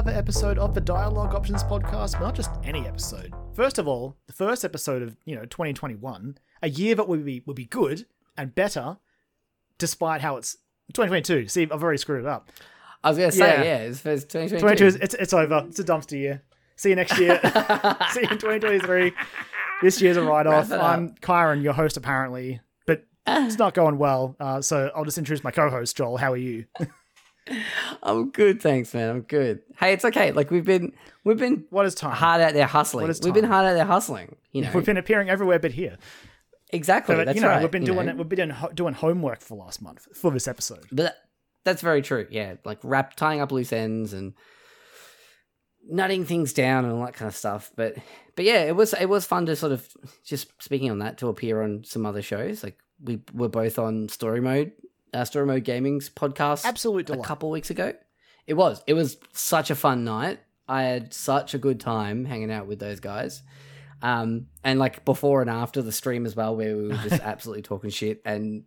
another episode of the Dialogue Options podcast, but not just any episode. First of all, the first episode of, you know, 2021, a year that would be would be good and better despite how it's 2022. See, I've already screwed it up. I was gonna say, Yeah. yeah, it's, it's 2022. is it's, it's over. It's a dumpster year. See you next year. See you in 2023. This year's a write off. Wrap it up. I'm Kyron, your host apparently, but it's not going well. Uh, so I'll just introduce my co-host Joel. How are you? I'm good, thanks, man. I'm good. Hey, it's okay. Like we've been, we've been What is time? hard out there hustling. What is time? We've been hard out there hustling. You know, We've been appearing everywhere but here. exactly. But, uh, that's you know, right. we've been you doing know. it. We've been doing, doing homework for last month for this episode. But that, that's very true. Yeah, like wrap tying up loose ends and nutting things down and all that kind of stuff. But but yeah, it was it was fun to sort of just speaking on that to appear on some other shows. Like we were both on Story Mode, uh, Story Mode Gaming's podcast. Absolute a couple weeks ago. It was. It was such a fun night. I had such a good time hanging out with those guys. Um, and like before and after the stream as well, where we were just absolutely talking shit and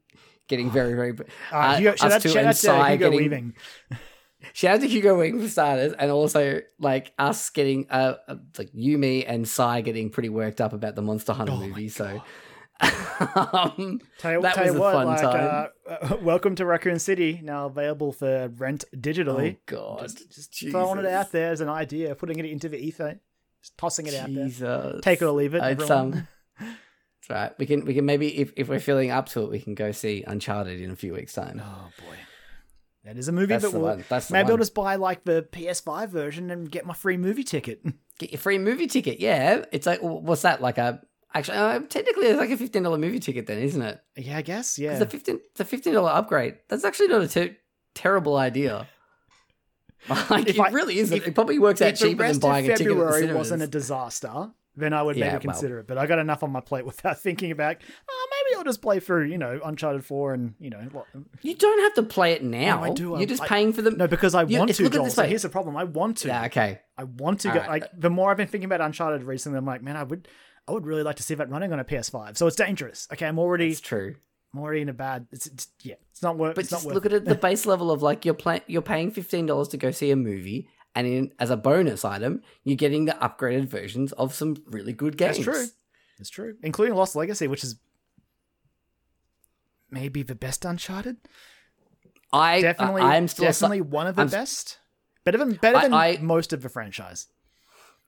getting very, very. Uh, uh, Hugo, us shout out, two and out to Sai Hugo getting- Weaving. Shout out to Hugo Wing for starters, and also like us getting uh uh, like you, me, and Sai getting pretty worked up about the Monster Hunter Oh movie. So, um, Tell you, That tell was a what, fun like, time. Uh, uh, welcome to Raccoon City, now available for rent digitally. oh god, just just throwing it out there as an idea, putting it into the ether, just tossing it out there. Jesus. Take it or leave it. It's um, it's right. We can we can maybe if, if we're feeling up to it, we can go see Uncharted in a few weeks' time. Oh boy, that is a movie That's that will. one. Maybe I'll just buy like the PS5 version and get my free movie ticket. Get your free movie ticket. Yeah, it's like what's that like a actually uh, technically it's like a fifteen dollar movie ticket then, isn't it? yeah, I guess. Yeah. It's a fifteen it's a fifteen dollar upgrade. That's actually not a ter- terrible idea. Like If it I- really isn't. if- it probably works out cheaper than buying a ticket February wasn't a disaster, then I would Yeah, maybe well. consider it. But I got enough on my plate without thinking about. Oh, maybe I'll just play through, you know, Uncharted Four and you know what. You don't have to play it now. I do. You're just I- paying for the. No, because I You- want to, Joel. So here's the problem. I want to. Yeah, okay. I want to All go. right. Like the more I've been thinking about Uncharted recently, I'm like, man, I would, I would really like to see that running on a PS5. So it's dangerous. Okay, I'm already, It's true. I'm already in a bad. It's, it's yeah, it's not worth. But it's not just look at it the base level of like you're playing you're paying fifteen dollars to go see a movie, and in as a bonus item, you're getting the upgraded versions of some really good games. That's true. It's true, including Lost Legacy, which is maybe the best Uncharted. I Definitely, I, am still definitely one of the I'm best. Better than better I- than I- most of the franchise.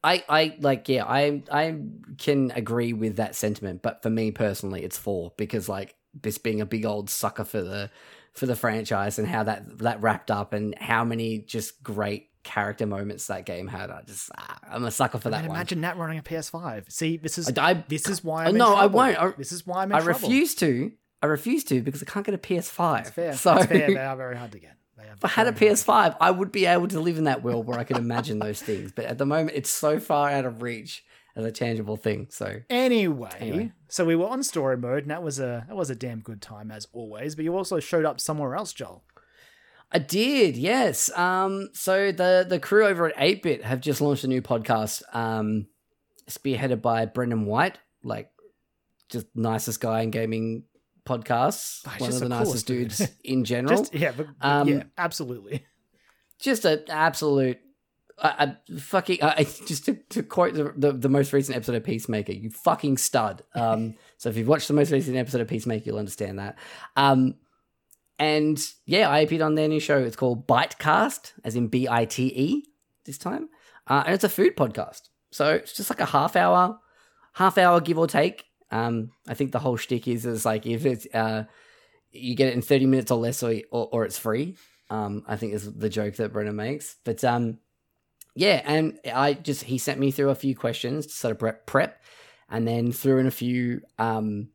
I, I like yeah I I can agree with that sentiment, but for me personally, it's four because like this being a big old sucker for the for the franchise and how that that wrapped up and how many just great character moments that game had. I just ah, I'm a sucker for that one. imagine that running a PS5. See, this is I, I, this is why Uh, I'm in no, I won't. I- this is why I'm in I trouble. refuse to. I refuse to because I can't get a PS5. It's fair. So it's fair. They are very hard to get. If I had a. PS5, I would be able to live in that world where I could imagine those things. But at the moment, it's so far out of reach as a tangible thing. So Anyway, Anyway. so we were on story mode, and that was a that was a damn good time as always. But you also showed up somewhere else, Joel. I did, yes. Um, so the the crew over at 8-Bit have just launched a new podcast, um, spearheaded by Brendan White, like just nicest guy in gaming podcasts, Oh, one of the nicest dude. dudes in general. Just yeah, but, Um, yeah, absolutely. just an absolute a fucking just to, to quote the, the the most recent episode of Peacemaker, you fucking stud. Um, so if you've watched the most recent episode of Peacemaker, you'll understand that. Um, and yeah, I appeared on their new show. It's called Bitecast, as in B I T E this time, uh, and it's a food podcast. So it's just like a half hour, half hour give or take. Um, I think the whole shtick is is like if it's uh, you get it in thirty minutes or less, or or, or it's free. Um, I think is the joke that Brennan makes. But um, yeah, and I just he sent me through a few questions to sort of prep, prep and then threw in a few um,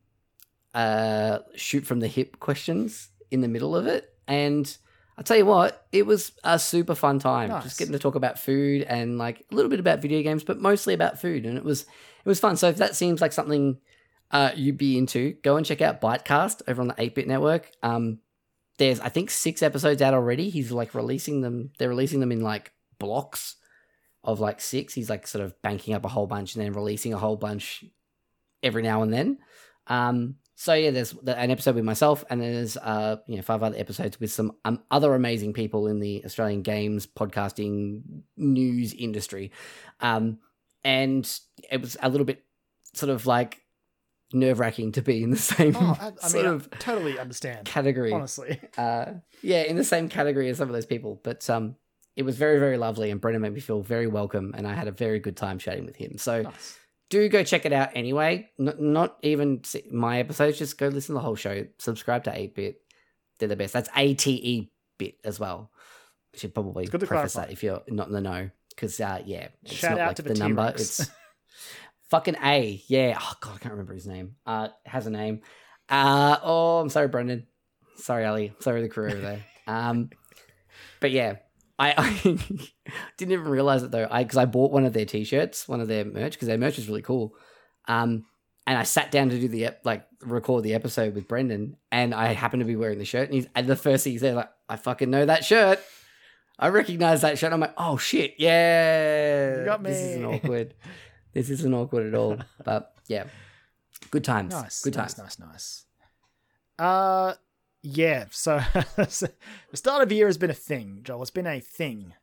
uh, shoot from the hip questions in the middle of it. And I tell you what, it was a super fun time. Nice. Just getting to talk about food and like a little bit about video games, but mostly about food. And it was it was fun. So if that seems like something uh, you'd be into, go and check out Bitecast over on the 8 Bit Network. Um, there's I think six episodes out already. He's like releasing them. They're releasing them in like blocks of like six. He's like sort of banking up a whole bunch and then releasing a whole bunch every now and then. Um, So yeah, there's an episode with myself, and there's uh you know five other episodes with some um, other amazing people in the Australian games podcasting news industry, um, and it was a little bit sort of like nerve wracking to be in the same Oh, I, I sort mean, of I totally understand. category. Honestly, Uh, yeah, in the same category as some of those people, but um, it was very very lovely, and Brendan made me feel very welcome, and I had a very good time chatting with him. So nice. do go check it out anyway. N- not even my episodes, just go listen to the whole show. Subscribe to 8 Bit. They're the best. That's A T E Bit as well. I should probably preface clarify. that if you're not in the know. Because, uh, yeah, it's Shout not out like to the, the number. It's fucking A. Yeah. Oh, God, I can't remember his name. Uh, has a name. Uh, oh, I'm sorry, Brendan. Sorry, Ali. Sorry, the crew over there. Um, but yeah, I, I didn't even realize it though. I because I bought one of their t-shirts, one of their merch, because their merch is really cool. Um, and I sat down to do the ep- like record the episode with Brendan, and I happened to be wearing the shirt, and he's and the first thing he said like, "I fucking know that shirt." I recognize that shirt. I'm like, "Oh shit, yeah!" You got This isn't me. awkward. this isn't awkward at all. But yeah, good times. Nice. good nice, times. Nice, nice. Uh, yeah. So, the start of the year has been a thing, Joel. It's been a thing.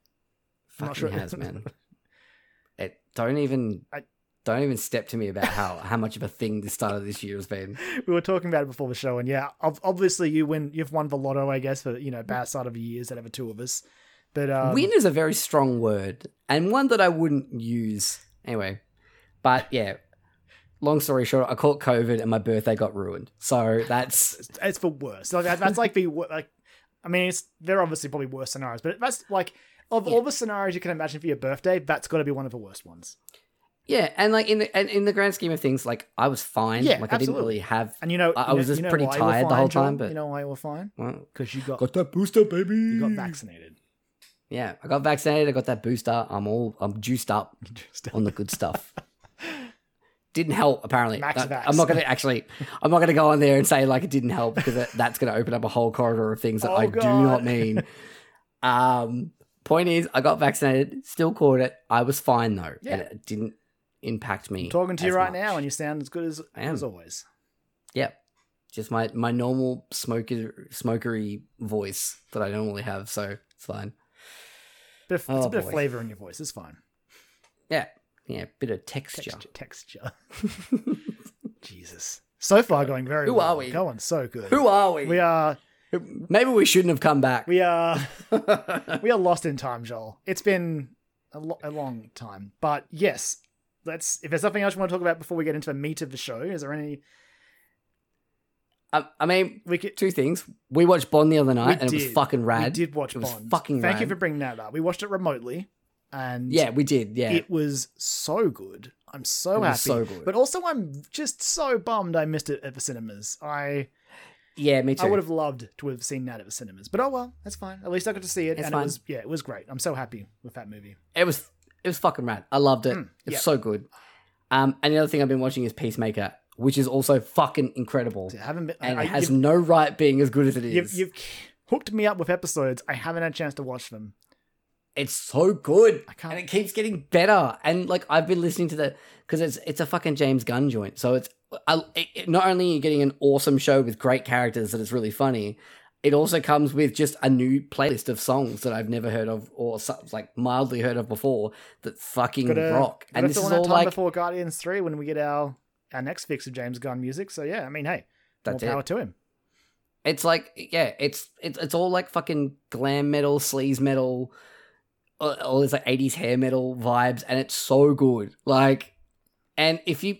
I'm not Fucking sure- has, man. It don't even I- don't even step to me about how how much of a thing the start of this year has been. We were talking about it before the show, and yeah, obviously you win. You've won the lotto, I guess, for you know bad start of the years of the two of us. But um, Win is a very strong word and one that I wouldn't use anyway. But yeah, long story short, I caught COVID and my birthday got ruined. So that's it's, it's the worst. Like, that's like the wor- like. I mean, it's they're obviously probably worse scenarios, but that's like of all the scenarios you can imagine for your birthday, that's got to be one of the worst ones. yeah, and like in the and in the grand scheme of things, like I was fine. Yeah, like I didn't really have. And you know, I- I you was know- just you know pretty why you were tired the whole Joel? time, but- you know why you were fine Well, because you got got that booster, baby. you got vaccinated. Yeah, I got vaccinated. I got that booster. I'm all I'm juiced up. Just- on the good stuff. Didn't help apparently. That-. I'm not going to actually. I'm not going to go on there and say like it didn't help because that, that's going to open up a whole corridor of things that Oh, I do not mean. Um, point is, I got vaccinated, still caught it. I was fine though, Yeah. and it didn't impact me. I'm talking to you right much. now, and you sound as good as I am. as always. yeah, just my my normal smoker smokery voice that I normally have, so it's fine. Bit of, it's Oh, a bit of flavor in your voice. It's fine. Yeah, yeah, a bit of texture. Texture. Texture. Jesus. So far, going very Who well. are we? Going so good. Who are we? we are? Maybe we shouldn't have come back. We are. we are lost in time, Joel. It's been a, lo- a long time, but yes. Let's. If there's something else you want to talk about before we get into the meat of the show, is there any I, I mean, we could? two things. We watched Bond the other night, and it was fucking rad. We did watch It was Bond. fucking Thank you for bringing that up. We watched it remotely, and Yeah, we did. Yeah, it was so good. I'm so happy. so good. But also, I'm just so bummed I missed it at the cinemas. I yeah, me too. I would have loved to have seen that at the cinemas. But oh well, that's fine. At least I got to see it, It's and fine. it was yeah, it was great. I'm so happy with that movie. It was it was fucking rad. I loved it. Mm, it's yeah. so good. Um, and the other thing I've been watching is Peacemaker, which is also fucking incredible, I haven't been. and I, it has no right being as good as it is. you've, you've hooked me up with episodes. I haven't had a chance to watch them. It's so good, I can't- and it keeps getting better. And like I've been listening to the because it's it's a fucking James Gunn joint, so it's I, it, it- not only are you getting an awesome show with great characters that is really funny, it also comes with just a new playlist of songs that I've never heard of or like mildly heard of before that fucking Gotta, rock. gotta And this is all time like before Guardians Three when we get our our next fix of James Gunn music. So yeah, I mean, hey, that's more it. power to him. It's like yeah, it's it's it's all like fucking glam metal, sleaze metal, all these like eighties hair metal vibes, and it's so good. Like, and if you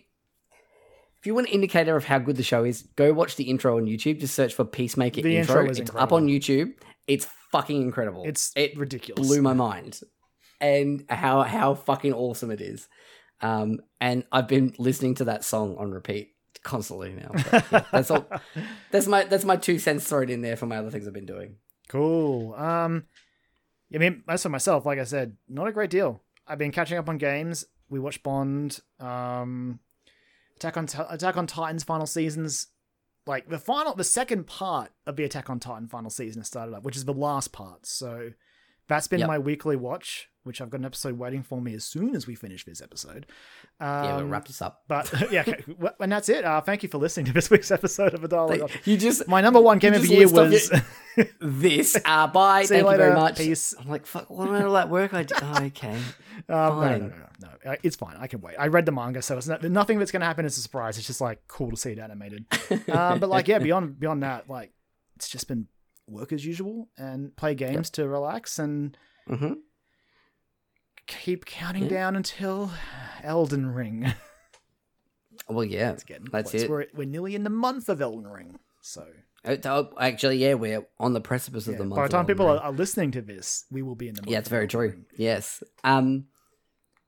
if you want an indicator of how good the show is, go watch the intro on YouTube. Just search for Peacemaker The intro. intro is it's up on YouTube. It's fucking incredible. It's it ridiculous. blew my mind, and how how fucking awesome it is. Um, and I've been listening to that song on repeat constantly now. But, yeah, that's all. That's my that's my two cents thrown in there for my other things I've been doing. Cool. Um, I mean, as for myself, like I said, not a great deal. I've been catching up on games. We watched Bond. Um, Attack on Attack on Titan's final seasons. Like the final, the second part of the Attack on Titan final season has started up, which is the last part. So that's been Yep. my weekly watch which I've got an episode waiting for me as soon as we finish this episode. yeah, we'll Um, wrap this up. But yeah, okay. And that's it. Uh, thank you for listening to this week's episode of a dialogue. You just My number one game of the year was this. Uh, bye. See you Thank you very much. Peace. I'm like, fuck. What of that work I did? Oh, okay. Um, no, no, no, no, no. Uh, It's fine. I can wait. I read the manga, so it's not, nothing that's going to happen is a surprise. It's just like cool to see it animated. um, but like, yeah, beyond beyond that, like, it's just been work as usual and play games to relax and hmm keep counting Yeah. down until Elden Ring. Well, yeah. It's getting That's close. it. We're we're nearly in the month of Elden Ring, so Uh, oh, Actually, yeah, we're on the precipice of the month. by the time people Ring. are, listening to this, we will be in the month. Yeah, it's very true. Ring. Yes. Um,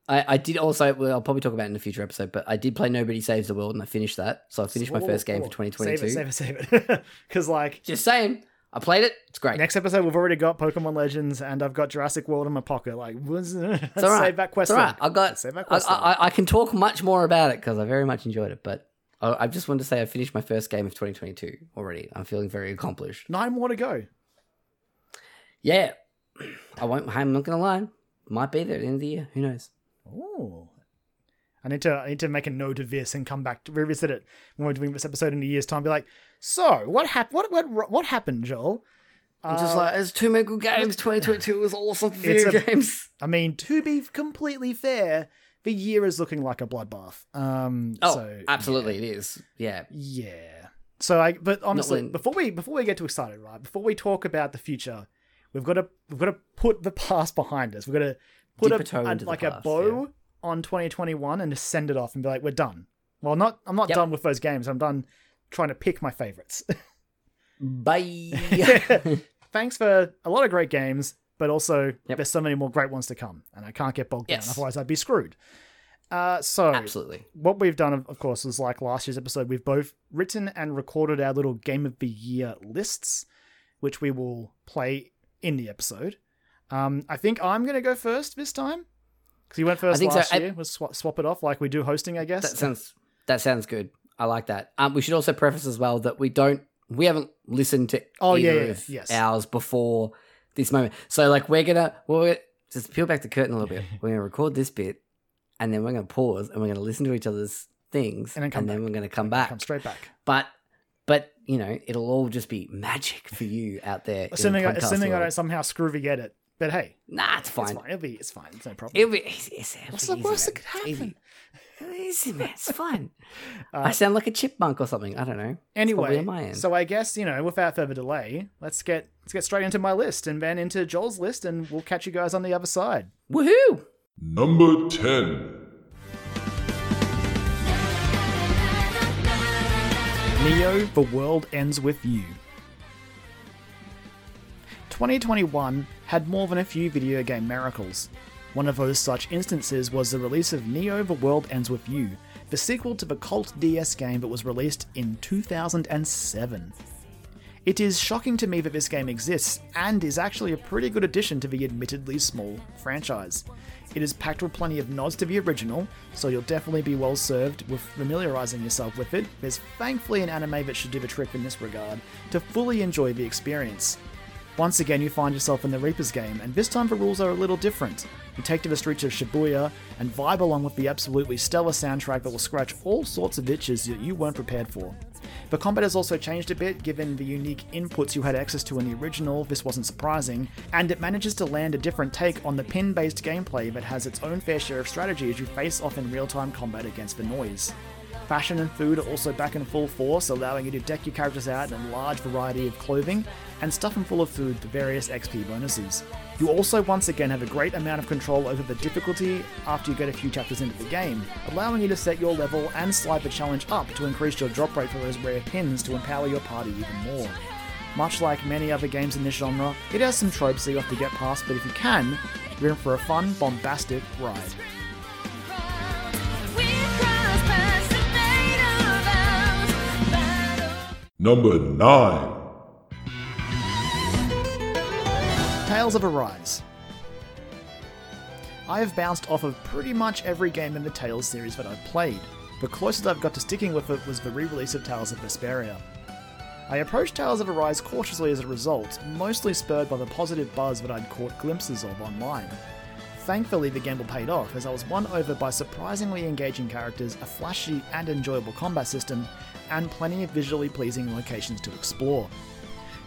I, I did also. Well, I'll probably talk about it in a future episode, but I did play Nobody Saves the World, and I finished that. So I finished my first game for 2022. Save it, save it, save it. Because like Just saying, I played it. It's great. next episode, we've already got Pokemon Legends, and I've got Jurassic World in my pocket. Like, It's all right. save that quest. It's all right. log. I got. Save that I, quest. log. I, I can talk much more about it because I very much enjoyed it. But I, I just wanted to say I finished my first game of 2022 already. I'm feeling very accomplished. Nine more to go. Yeah, I won't. I'm not gonna lie. Might be there at the end of the year. Who knows? Oh. I need to I need to make a note of this and come back to revisit it when we're doing this episode in a year's time. Be like, so what happened? What what what happened, Joel? I'm just Uh, like, there's two many good games. 2022 was awesome for video a- games. I mean, to be completely fair, the year is looking like a bloodbath. Um, Oh, so, absolutely, it is. Yeah. Yeah. So I, but honestly, when- before we before we get too excited, right? Before we talk about the future, we've got to we've got to put the past behind us. We've got to put Dip a, a a- like a past, bow on 2021 and just send it off and be like, we're done. Well, not I'm not Yep. done with those games. I'm done trying to pick my favorites. Bye. Thanks for a lot of great games, but also Yep. there's so many more great ones to come, and I can't get bogged Yes. down. Otherwise, I'd be screwed. Uh, so Absolutely. what we've done, of course, is like last year's episode, we've both written and recorded our little game of the year lists, which we will play in the episode. Um, I think I'm going to go first this time because you went first I think so. last I- year. We'll swap, swap it off like we do hosting, I guess. That sounds that sounds good. I like that. Um, we should also preface as well that we don't we haven't listened to Oh, yeah, yeah, of yes. ours before this moment. So like we're gonna we're, just peel back the curtain a little bit. We're gonna record this bit, and then we're gonna pause and we're gonna listen to each other's things, And then come back. we're gonna come back. Come straight back. But but you know it'll all just be magic for you out there. in Assuming, I, assuming I don't somehow screw the edit. But hey, Nah, it's fine. it's fine. It'll be, it's fine. It's no problem. It'll be, it's, it's, it'll What's be the easy, worst man. that could It's easy. happen? Easy, man. It's fine. Uh, I sound like a chipmunk or something. I don't know. Anyway, on my end. so I guess you know, without further delay, let's get let's get straight into my list and then into Joel's list, and we'll catch you guys on the other side. Woohoo! Number 10. Neo: The World Ends with You. 2021 had more than a few video game miracles. One of those such instances was the release of Neo: The World Ends with You, the sequel to the cult DS game that was released in 2007. It is shocking to me that this game exists and is actually a pretty good addition to the admittedly small franchise. It is packed with plenty of nods to the original, so you'll definitely be well served with familiarizing yourself with it. There's thankfully an anime that should do the trick in this regard to fully enjoy the experience. Once again, you find yourself in the Reaper's game, and this time the rules are a little different. You take to the streets of Shibuya and vibe along with the absolutely stellar soundtrack that will scratch all sorts of itches that you weren't prepared for. The combat has also changed a bit given the unique inputs you had access to in the original, this wasn't surprising, and it manages to land a different take on the pin based gameplay that has its own fair share of strategy as you face off in real time combat against the noise. Fashion and food are also back in full force, allowing you to deck your characters out in a large variety of clothing and stuff them full of food for various XP bonuses. You also once again have a great amount of control over the difficulty after you get a few chapters into the game, allowing you to set your level and slide the challenge up to increase your drop rate for those rare pins to empower your party even more. Much like many other games in this genre, it has some tropes that you have to get past, but if you can, you're in for a fun, bombastic ride. Number 9. Tales of Arise. I have bounced off of pretty much every game in the Tales series that I've played. The closest I've got to sticking with it was the re release of Tales of Vesperia. I approached Tales of Arise cautiously as a result, mostly spurred by the positive buzz that I'd caught glimpses of online. Thankfully, the gamble paid off as I was won over by surprisingly engaging characters, a flashy and enjoyable combat system, and plenty of visually pleasing locations to explore.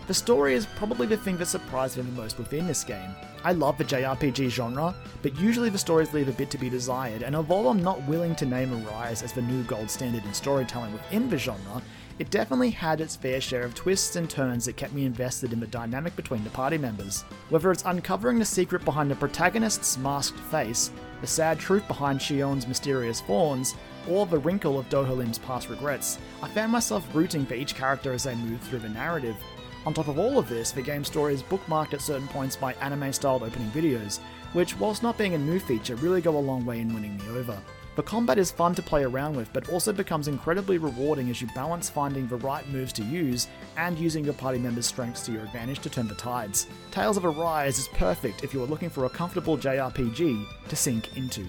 The story is probably the thing that surprised me the most within this game. I love the JRPG genre, but usually the stories leave a bit to be desired, and although I'm not willing to name Arise as the new gold standard in storytelling within the genre, it definitely had its fair share of twists and turns that kept me invested in the dynamic between the party members. Whether it's uncovering the secret behind the protagonist's masked face, the sad truth behind Shionne's mysterious thorns, or the wrinkle of Dohalim's past regrets, I found myself rooting for each character as they moved through the narrative. On top of all of this, the game's story is bookmarked at certain points by anime styled opening videos, which, whilst not being a new feature, really go a long way in winning me over. The combat is fun to play around with, but also becomes incredibly rewarding as you balance finding the right moves to use and using your party members' strengths to your advantage to turn the tides. Tales of Arise is perfect if you are looking for a comfortable JRPG to sink into.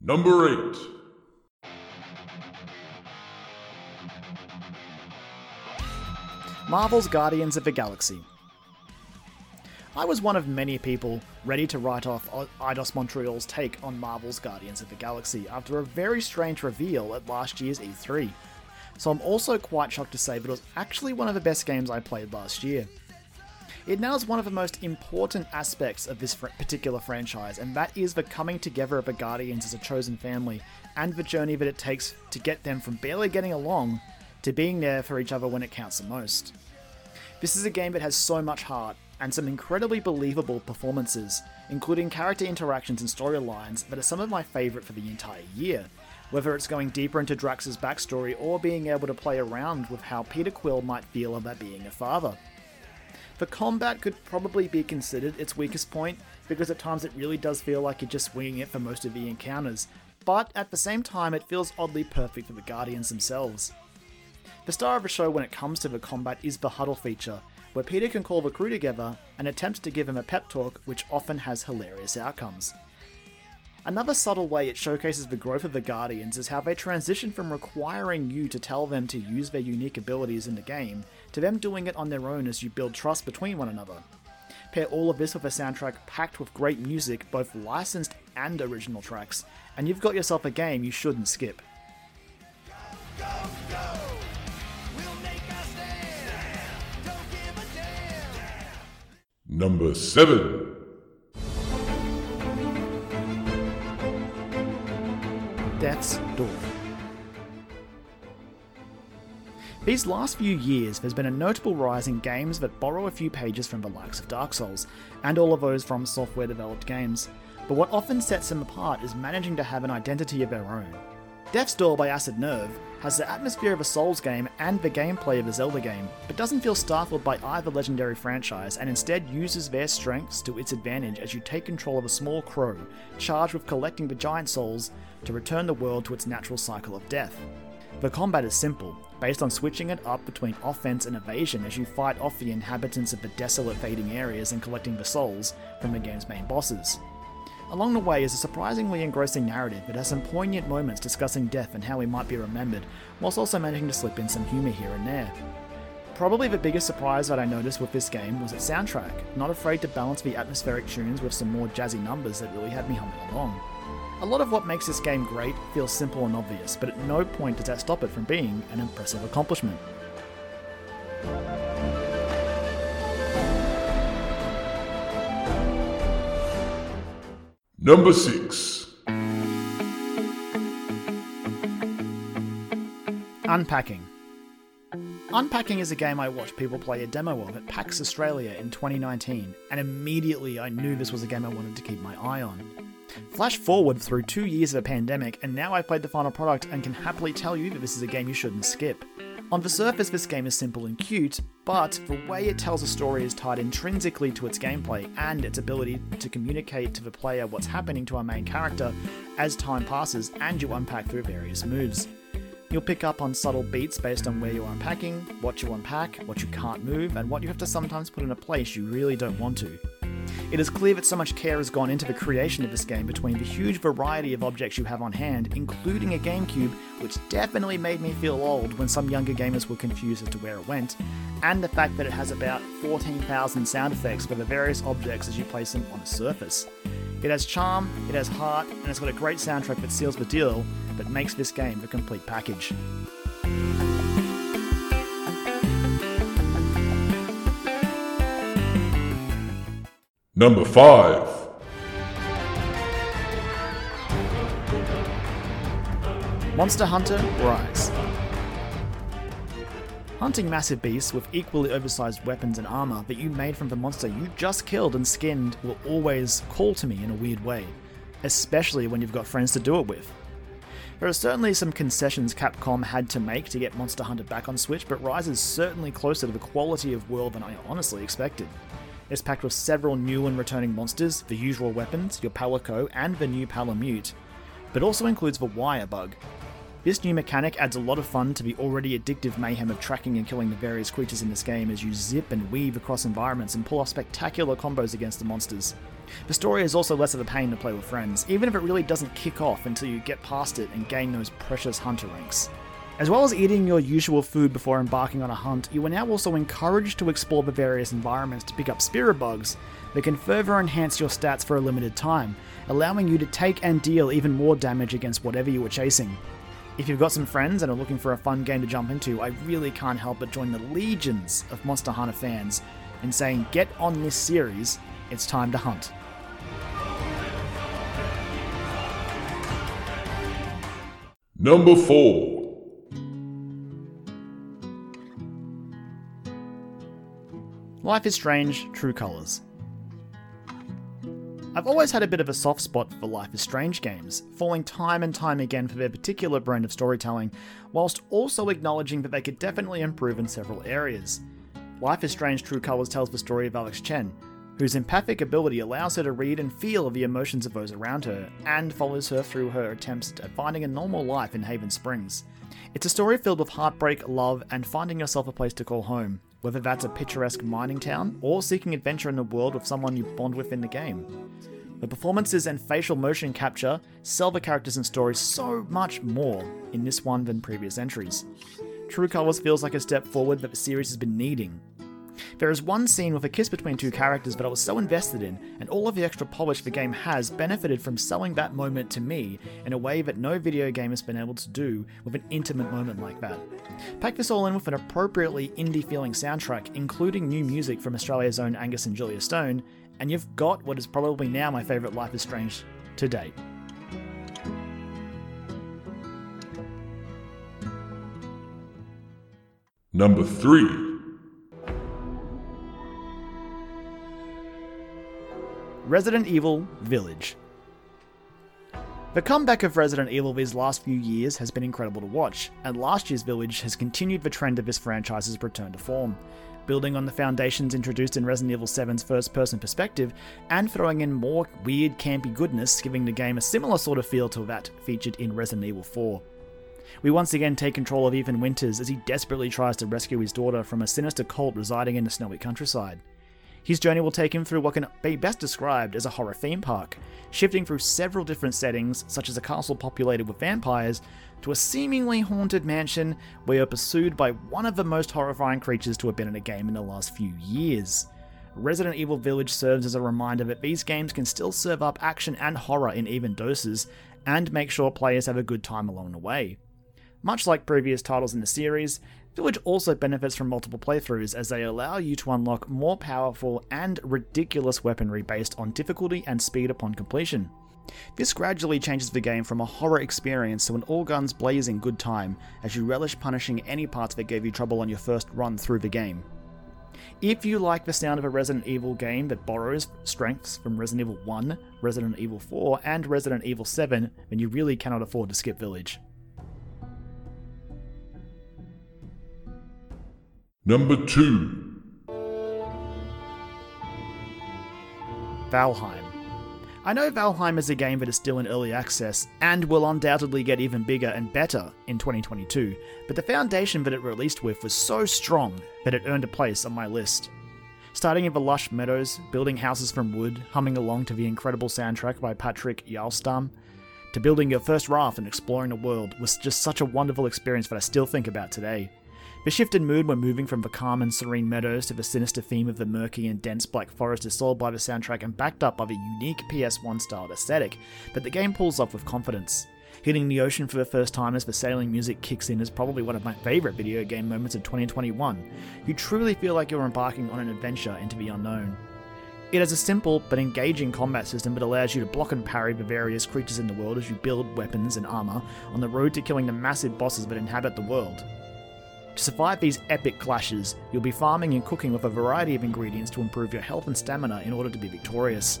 Number 8. Marvel's Guardians of the Galaxy. I was one of many people ready to write off Eidos Montreal's take on Marvel's Guardians of the Galaxy after a very strange reveal at last year's E3. So I'm also quite shocked to say that it was actually one of the best games I played last year. It nails one of the most important aspects of this particular franchise, and that is the coming together of the Guardians as a chosen family and the journey that it takes to get them from barely getting along to being there for each other when it counts the most. This is a game that has so much heart and some incredibly believable performances, including character interactions and storylines that are some of my favourite for the entire year. Whether it's going deeper into Drax's backstory or being able to play around with how Peter Quill might feel about being a father. The combat could probably be considered its weakest point, because at times it really does feel like you're just winging it for most of the encounters, but at the same time it feels oddly perfect for the Guardians themselves. The star of the show when it comes to the combat is the huddle feature, where Peter can call the crew together and attempt to give him a pep talk, which often has hilarious outcomes. Another subtle way it showcases the growth of the Guardians is how they transition from requiring you to tell them to use their unique abilities in the game to them doing it on their own as you build trust between one another. Pair all of this with a soundtrack packed with great music, both licensed and original tracks, and you've got yourself a game you shouldn't skip. Go, go, go. Number 7. Death's Door. These last few years, there's been a notable rise in games that borrow a few pages from the likes of Dark Souls, and all of those FromSoftware developed games. But what often sets them apart is managing to have an identity of their own. Death's Door by Acid Nerve has the atmosphere of a Souls game and the gameplay of a Zelda game, but doesn't feel stifled by either legendary franchise and instead uses their strengths to its advantage as you take control of a small crow, charged with collecting the giant souls to return the world to its natural cycle of death. The combat is simple, based on switching it up between offense and evasion as you fight off the inhabitants of the desolate fading areas and collecting the souls from the game's main bosses. Along the way is a surprisingly engrossing narrative that has some poignant moments discussing death and how we might be remembered, whilst also managing to slip in some humour here and there. Probably the biggest surprise that I noticed with this game was its soundtrack, not afraid to balance the atmospheric tunes with some more jazzy numbers that really had me humming along. A lot of what makes this game great feels simple and obvious, but at no point does that stop it from being an impressive accomplishment. Number 6. Unpacking. Unpacking is a game I watched people play a demo of at PAX Australia in 2019, and immediately I knew this was a game I wanted to keep my eye on. Flash forward through two years of a pandemic, and now I've played the final product and can happily tell you that this is a game you shouldn't skip. On the surface, this game is simple and cute, but the way it tells a story is tied intrinsically to its gameplay and its ability to communicate to the player what's happening to our main character as time passes and you unpack through various moves. You'll pick up on subtle beats based on where you're unpacking, what you unpack, what you can't move, and what you have to sometimes put in a place you really don't want to. It is clear that so much care has gone into the creation of this game between the huge variety of objects you have on hand, including a GameCube, which definitely made me feel old when some younger gamers were confused as to where it went, and the fact that it has about 14,000 sound effects for the various objects as you place them on a surface. It has charm, it has heart, and it's got a great soundtrack that seals the deal, but makes this game the complete package. Number 5. Monster Hunter Rise. Hunting massive beasts with equally oversized weapons and armor that you made from the monster you just killed and skinned will always call to me in a weird way, especially when you've got friends to do it with. There are certainly some concessions Capcom had to make to get Monster Hunter back on Switch, but Rise is certainly closer to the quality of world than I honestly expected. It's packed with several new and returning monsters, the usual weapons, your Palico, and the new Palamute, but also includes the Wire Bug. This new mechanic adds a lot of fun to the already addictive mayhem of tracking and killing the various creatures in this game as you zip and weave across environments and pull off spectacular combos against the monsters. The story is also less of a pain to play with friends, even if it really doesn't kick off until you get past it and gain those precious hunter ranks. As well as eating your usual food before embarking on a hunt, you are now also encouraged to explore the various environments to pick up spirit bugs that can further enhance your stats for a limited time, allowing you to take and deal even more damage against whatever you are chasing. If you've got some friends and are looking for a fun game to jump into, I really can't help but join the legions of Monster Hunter fans in saying, get on this series, it's time to hunt. Number 4. Life is Strange True Colors. I've always had a bit of a soft spot for Life is Strange games, falling time and time again for their particular brand of storytelling, whilst also acknowledging that they could definitely improve in several areas. Life is Strange True Colors tells the story of Alex Chen, whose empathic ability allows her to read and feel the emotions of those around her, and follows her through her attempts at finding a normal life in Haven Springs. It's a story filled with heartbreak, love, and finding yourself a place to call home, whether that's a picturesque mining town or seeking adventure in the world with someone you bond with in the game. The performances and facial motion capture sell the characters and stories so much more in this one than previous entries. True Colors feels like a step forward that the series has been needing. There is one scene with a kiss between two characters that I was so invested in, and all of the extra polish the game has benefited from selling that moment to me in a way that no video game has been able to do with an intimate moment like that. Pack this all in with an appropriately indie feeling soundtrack, including new music from Australia's own Angus and Julia Stone, and you've got what is probably now my favourite Life is Strange to date. Number 3. Resident Evil Village. The comeback of Resident Evil these last few years has been incredible to watch, and last year's Village has continued the trend of this franchise's return to form, building on the foundations introduced in Resident Evil 7's first person perspective, and throwing in more weird, campy goodness, giving the game a similar sort of feel to that featured in Resident Evil 4. We once again take control of Ethan Winters as he desperately tries to rescue his daughter from a sinister cult residing in the snowy countryside. His journey will take him through what can be best described as a horror theme park, shifting through several different settings, such as a castle populated with vampires, to a seemingly haunted mansion where you're pursued by one of the most horrifying creatures to have been in a game in the last few years. Resident Evil Village serves as a reminder that these games can still serve up action and horror in even doses, and make sure players have a good time along the way. Much like previous titles in the series, Village also benefits from multiple playthroughs as they allow you to unlock more powerful and ridiculous weaponry based on difficulty and speed upon completion. This gradually changes the game from a horror experience to an all guns blazing good time as you relish punishing any parts that gave you trouble on your first run through the game. If you like the sound of a Resident Evil game that borrows strengths from Resident Evil 1, Resident Evil 4, and Resident Evil 7, then you really cannot afford to skip Village. Number 2. Valheim. I know Valheim is a game that is still in early access and will undoubtedly get even bigger and better in 2022, but the foundation that it released with was so strong that it earned a place on my list. Starting in the lush meadows, building houses from wood, humming along to the incredible soundtrack by Patrik Jarlestam, to building your first raft and exploring the world was just such a wonderful experience that I still think about today. The shift in mood when moving from the calm and serene meadows to the sinister theme of the murky and dense black forest is sold by the soundtrack and backed up by the unique PS1 styled aesthetic that the game pulls off with confidence. Hitting the ocean for the first time as the sailing music kicks in is probably one of my favourite video game moments of 2021. You truly feel like you're embarking on an adventure into the unknown. It has a simple but engaging combat system that allows you to block and parry the various creatures in the world as you build weapons and armor on the road to killing the massive bosses that inhabit the world. To survive these epic clashes, you'll be farming and cooking with a variety of ingredients to improve your health and stamina in order to be victorious.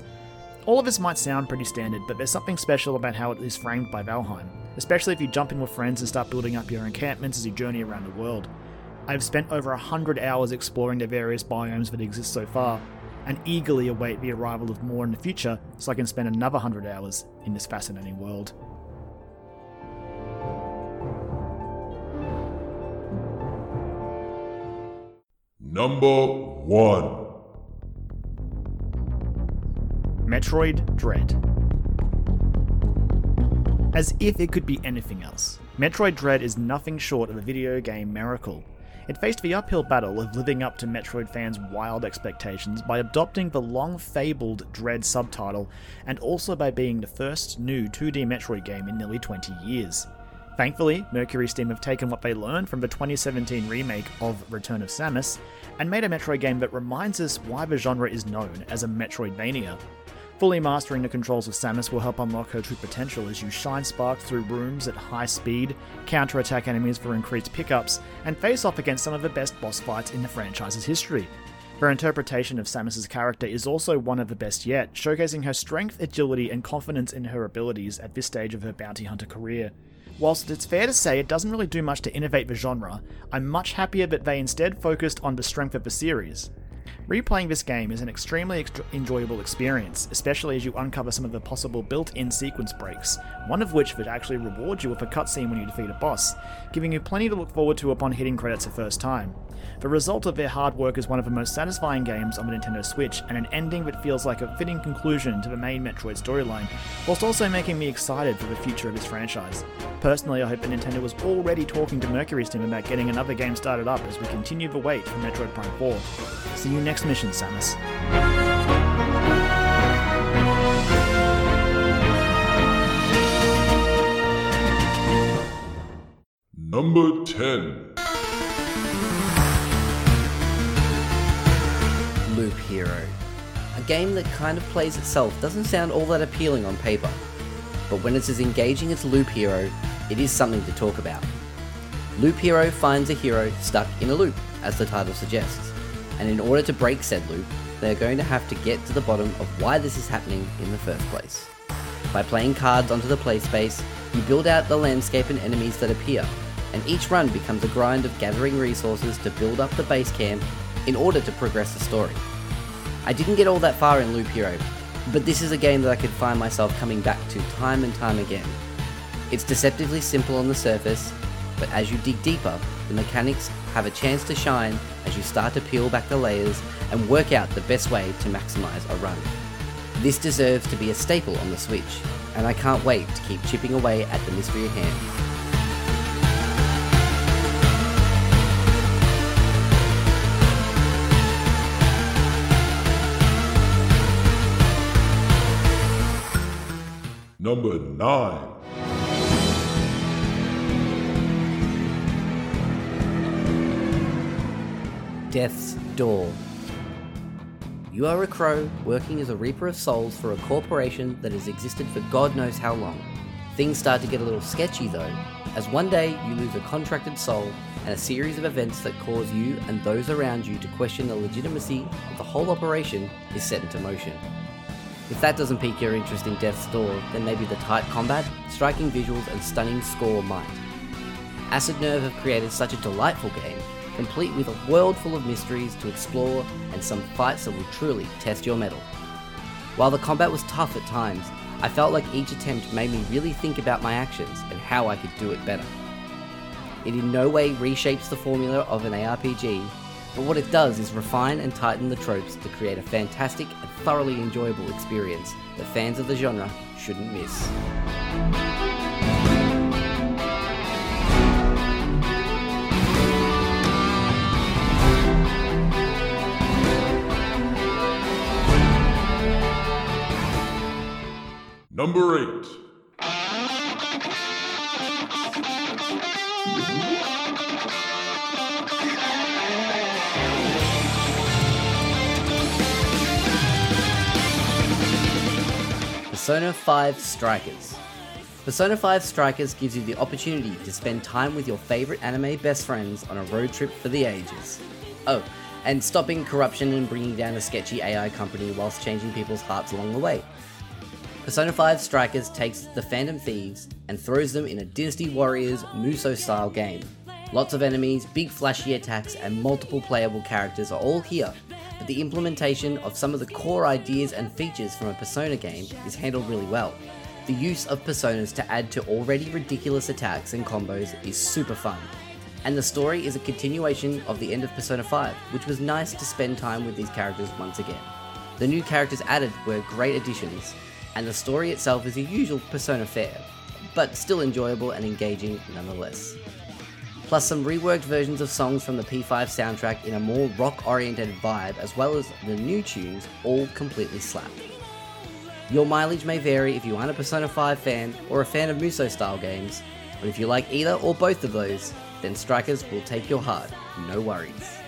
All of this might sound pretty standard, but there's something special about how it is framed by Valheim, especially if you jump in with friends and start building up your encampments as you journey around the world. I've spent over 100 hours exploring the various biomes that exist so far, and eagerly await the arrival of more in the future so I can spend another 100 hours in this fascinating world. Number 1. Metroid Dread. As if it could be anything else, Metroid Dread is nothing short of a video game miracle. It faced the uphill battle of living up to Metroid fans' wild expectations by adopting the long fabled Dread subtitle and also by being the first new 2D Metroid game in nearly 20 years. Thankfully, MercurySteam have taken what they learned from the 2017 remake of Return of Samus and made a Metroid game that reminds us why the genre is known as a Metroidvania. Fully mastering the controls of Samus will help unlock her true potential as you shine sparks through rooms at high speed, counterattack enemies for increased pickups, and face off against some of the best boss fights in the franchise's history. Her interpretation of Samus's character is also one of the best yet, showcasing her strength, agility, and confidence in her abilities at this stage of her bounty hunter career. Whilst it's fair to say it doesn't really do much to innovate the genre, I'm much happier that they instead focused on the strength of the series. Replaying this game is an extremely ext- enjoyable experience, especially as you uncover some of the possible built in sequence breaks, one of which would actually reward you with a cutscene when you defeat a boss, giving you plenty to look forward to upon hitting credits the first time. The result of their hard work is one of the most satisfying games on the Nintendo Switch, and an ending that feels like a fitting conclusion to the main Metroid storyline, whilst also making me excited for the future of this franchise. Personally, I hope that Nintendo was already talking to MercurySteam about getting another game started up as we continue the wait for Metroid Prime 4. See you next mission, Samus. Number 10. Loop Hero. A game that kind of plays itself doesn't sound all that appealing on paper, but when it's as engaging as Loop Hero, it is something to talk about. Loop Hero finds a hero stuck in a loop, as the title suggests, and in order to break said loop, they are going to have to get to the bottom of why this is happening in the first place. By playing cards onto the play space, you build out the landscape and enemies that appear, and each run becomes a grind of gathering resources to build up the base camp in order to progress the story. I didn't get all that far in Loop Hero, but this is a game that I could find myself coming back to time and time again. It's deceptively simple on the surface, but as you dig deeper, the mechanics have a chance to shine as you start to peel back the layers and work out the best way to maximize a run. This deserves to be a staple on the Switch, and I can't wait to keep chipping away at the mystery at hand. Number 9. Death's Door. You are a crow working as a reaper of souls for a corporation that has existed for God knows how long. Things start to get a little sketchy though, as one day you lose a contracted soul and a series of events that cause you and those around you to question the legitimacy of the whole operation is set into motion. If that doesn't pique your interest in Death's Door, then maybe the tight combat, striking visuals, and stunning score might. Acid Nerve have created such a delightful game, complete with a world full of mysteries to explore and some fights that will truly test your mettle. While the combat was tough at times, I felt like each attempt made me really think about my actions and how I could do it better. It in no way reshapes the formula of an ARPG, but what it does is refine and tighten the tropes to create a fantastic and thoroughly enjoyable experience that fans of the genre shouldn't miss. Number 8. Persona 5 Strikers. Persona 5 Strikers gives you the opportunity to spend time with your favorite anime best friends on a road trip for the ages. Oh, and stopping corruption and bringing down a sketchy AI company whilst changing people's hearts along the way. Persona 5 Strikers takes the Phantom Thieves and throws them in a Dynasty Warriors Musou style game. Lots of enemies, big flashy attacks, and multiple playable characters are all here, the implementation of some of the core ideas and features from a Persona game is handled really well. The use of personas to add to already ridiculous attacks and combos is super fun. And the story is a continuation of the end of Persona 5, which was nice to spend time with these characters once again. The new characters added were great additions, and the story itself is a usual Persona fare, but still enjoyable and engaging nonetheless. Plus, some reworked versions of songs from the P5 soundtrack in a more rock oriented vibe, as well as the new tunes, all completely slap. Your mileage may vary if you aren't a Persona 5 fan or a fan of Musou style games, but if you like either or both of those, then Strikers will take your heart, no worries.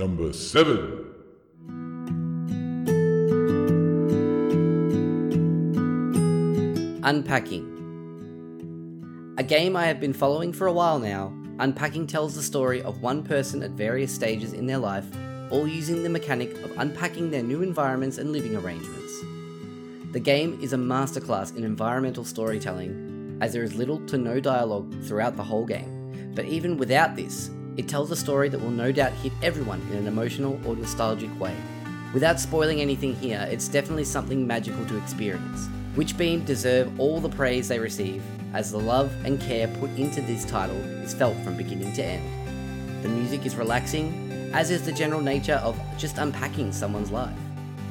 Number 7. Unpacking. A game I have been following for a while now, Unpacking tells the story of one person at various stages in their life, all using the mechanic of unpacking their new environments and living arrangements. The game is a masterclass in environmental storytelling, as there is little to no dialogue throughout the whole game. But even without this, it tells a story that will no doubt hit everyone in an emotional or nostalgic way. Without spoiling anything here, it's definitely something magical to experience. Witch Beam deserve all the praise they receive, as the love and care put into this title is felt from beginning to end. The music is relaxing, as is the general nature of just unpacking someone's life.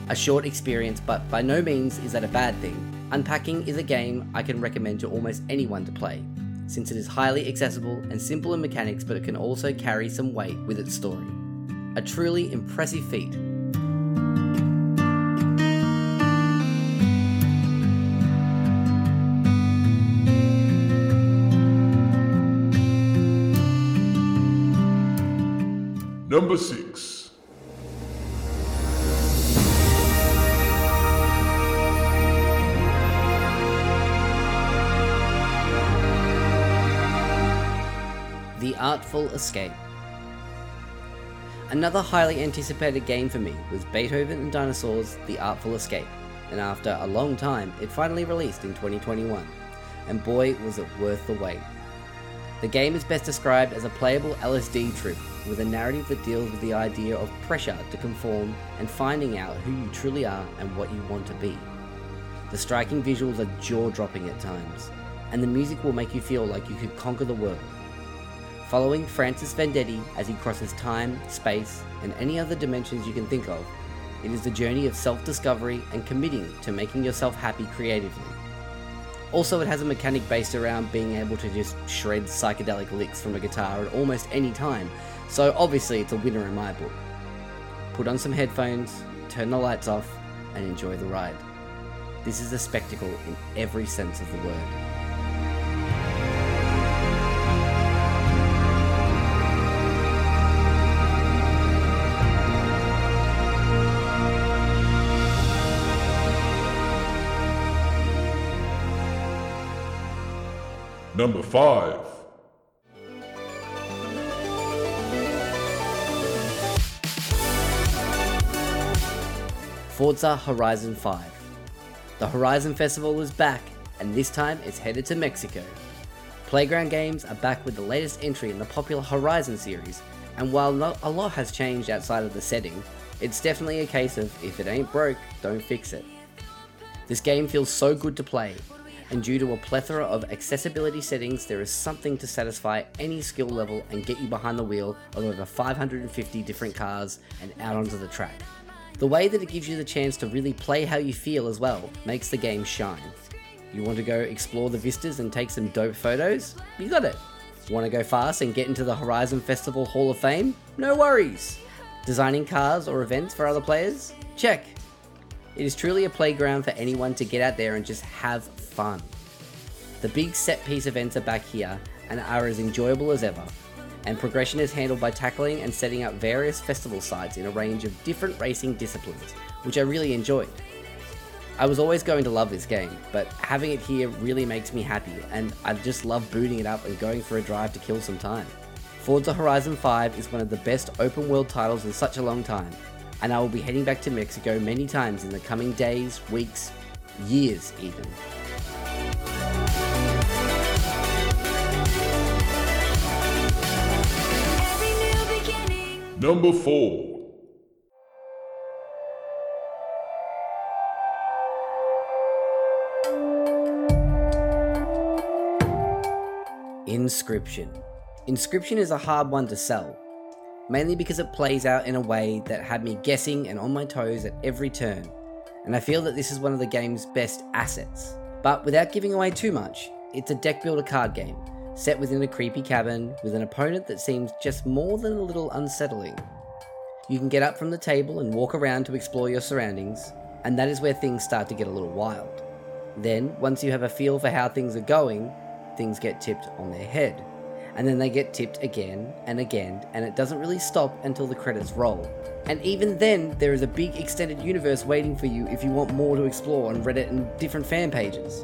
A short experience, but by no means is that a bad thing. Unpacking is a game I can recommend to almost anyone to play, since it is highly accessible and simple in mechanics, but it can also carry some weight with its story. A truly impressive feat Number 6. Artful Escape. Another highly anticipated game for me was Beethoven and Dinosaurs The Artful Escape, and after a long time, it finally released in 2021. And boy, was it worth the wait. The game is best described as a playable LSD trip with a narrative that deals with the idea of pressure to conform and finding out who you truly are and what you want to be. The striking visuals are jaw dropping at times, and the music will make you feel like you could conquer the world. Following Francis Vendetti as he crosses time, space, and any other dimensions you can think of, it is the journey of self discovery and committing to making yourself happy creatively. Also, it has a mechanic based around being able to just shred psychedelic licks from a guitar at almost any time, so obviously it's a winner in my book. Put on some headphones, turn the lights off, and enjoy the ride. This is a spectacle in every sense of the word. Number 5. Forza Horizon 5. The Horizon Festival is back, and this time it's headed to Mexico. Playground Games are back with the latest entry in the popular Horizon series, And while not a lot has changed outside of the setting, it's definitely a case of if it ain't broke, don't fix it. This game feels so good to play, and due to a plethora of accessibility settings, there is something to satisfy any skill level and get you behind the wheel of over 550 different cars and out onto the track. The way that it gives you the chance to really play how you feel as well makes the game shine. You want to go explore the vistas and take some dope photos? You got it. Want to go fast and get into the Horizon Festival Hall of Fame? No worries. Designing cars or events for other players? Check. It is truly a playground for anyone to get out there and just have fun. The big set piece events are back here and are as enjoyable as ever, and progression is handled by tackling and setting up various festival sites in a range of different racing disciplines, which I really enjoyed. I was always going to love this game, but having it here really makes me happy, and I just love booting it up and going for a drive to kill some time. Forza Horizon 5 is one of the best open world titles in such a long time, and I will be heading back to Mexico many times in the coming days, weeks, years even. Number 4. Inscription. Inscription is a hard one to sell, mainly because it plays out in a way that had me guessing and on my toes at every turn, and I feel that this is one of the game's best assets. But without giving away too much, it's a deck builder card game, set within a creepy cabin with an opponent that seems just more than a little unsettling. You can get up from the table and walk around to explore your surroundings, and that is where things start to get a little wild. Then, once you have a feel for how things are going, things get tipped on their head. And then they get tipped again and again, and it doesn't really stop until the credits roll. And even then, there is a big extended universe waiting for you if you want more to explore on Reddit and different fan pages.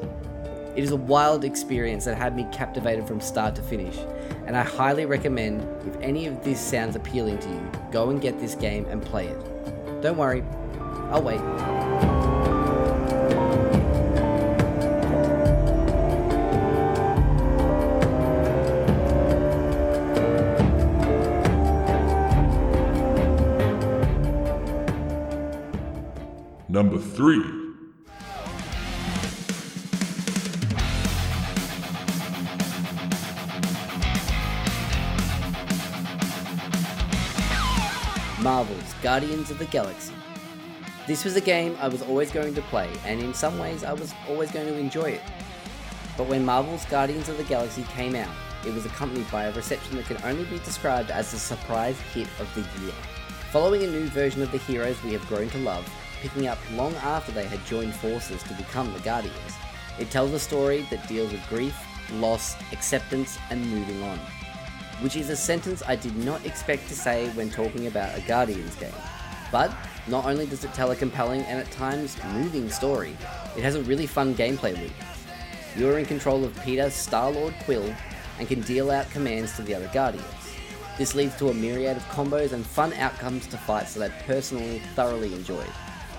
It is a wild experience that had me captivated from start to finish, and I highly recommend if any of this sounds appealing to you, go and get this game and play it. Don't worry, I'll wait. Number 3. Marvel's Guardians of the Galaxy. This was a game I was always going to play, and in some ways I was always going to enjoy it. But when Marvel's Guardians of the Galaxy came out, it was accompanied by a reception that can only be described as the surprise hit of the year. Following a new version of the heroes we have grown to love, picking up long after they had joined forces to become the Guardians, it tells a story that deals with grief, loss, acceptance, and moving on which is a sentence I did not expect to say when talking about a Guardians game. But not only does it tell a compelling and at times moving story, it has a really fun gameplay loop. You are in control of Peter Star Lord Quill and can deal out commands to the other Guardians. This leads to a myriad of combos and fun outcomes to fights that I personally thoroughly enjoyed.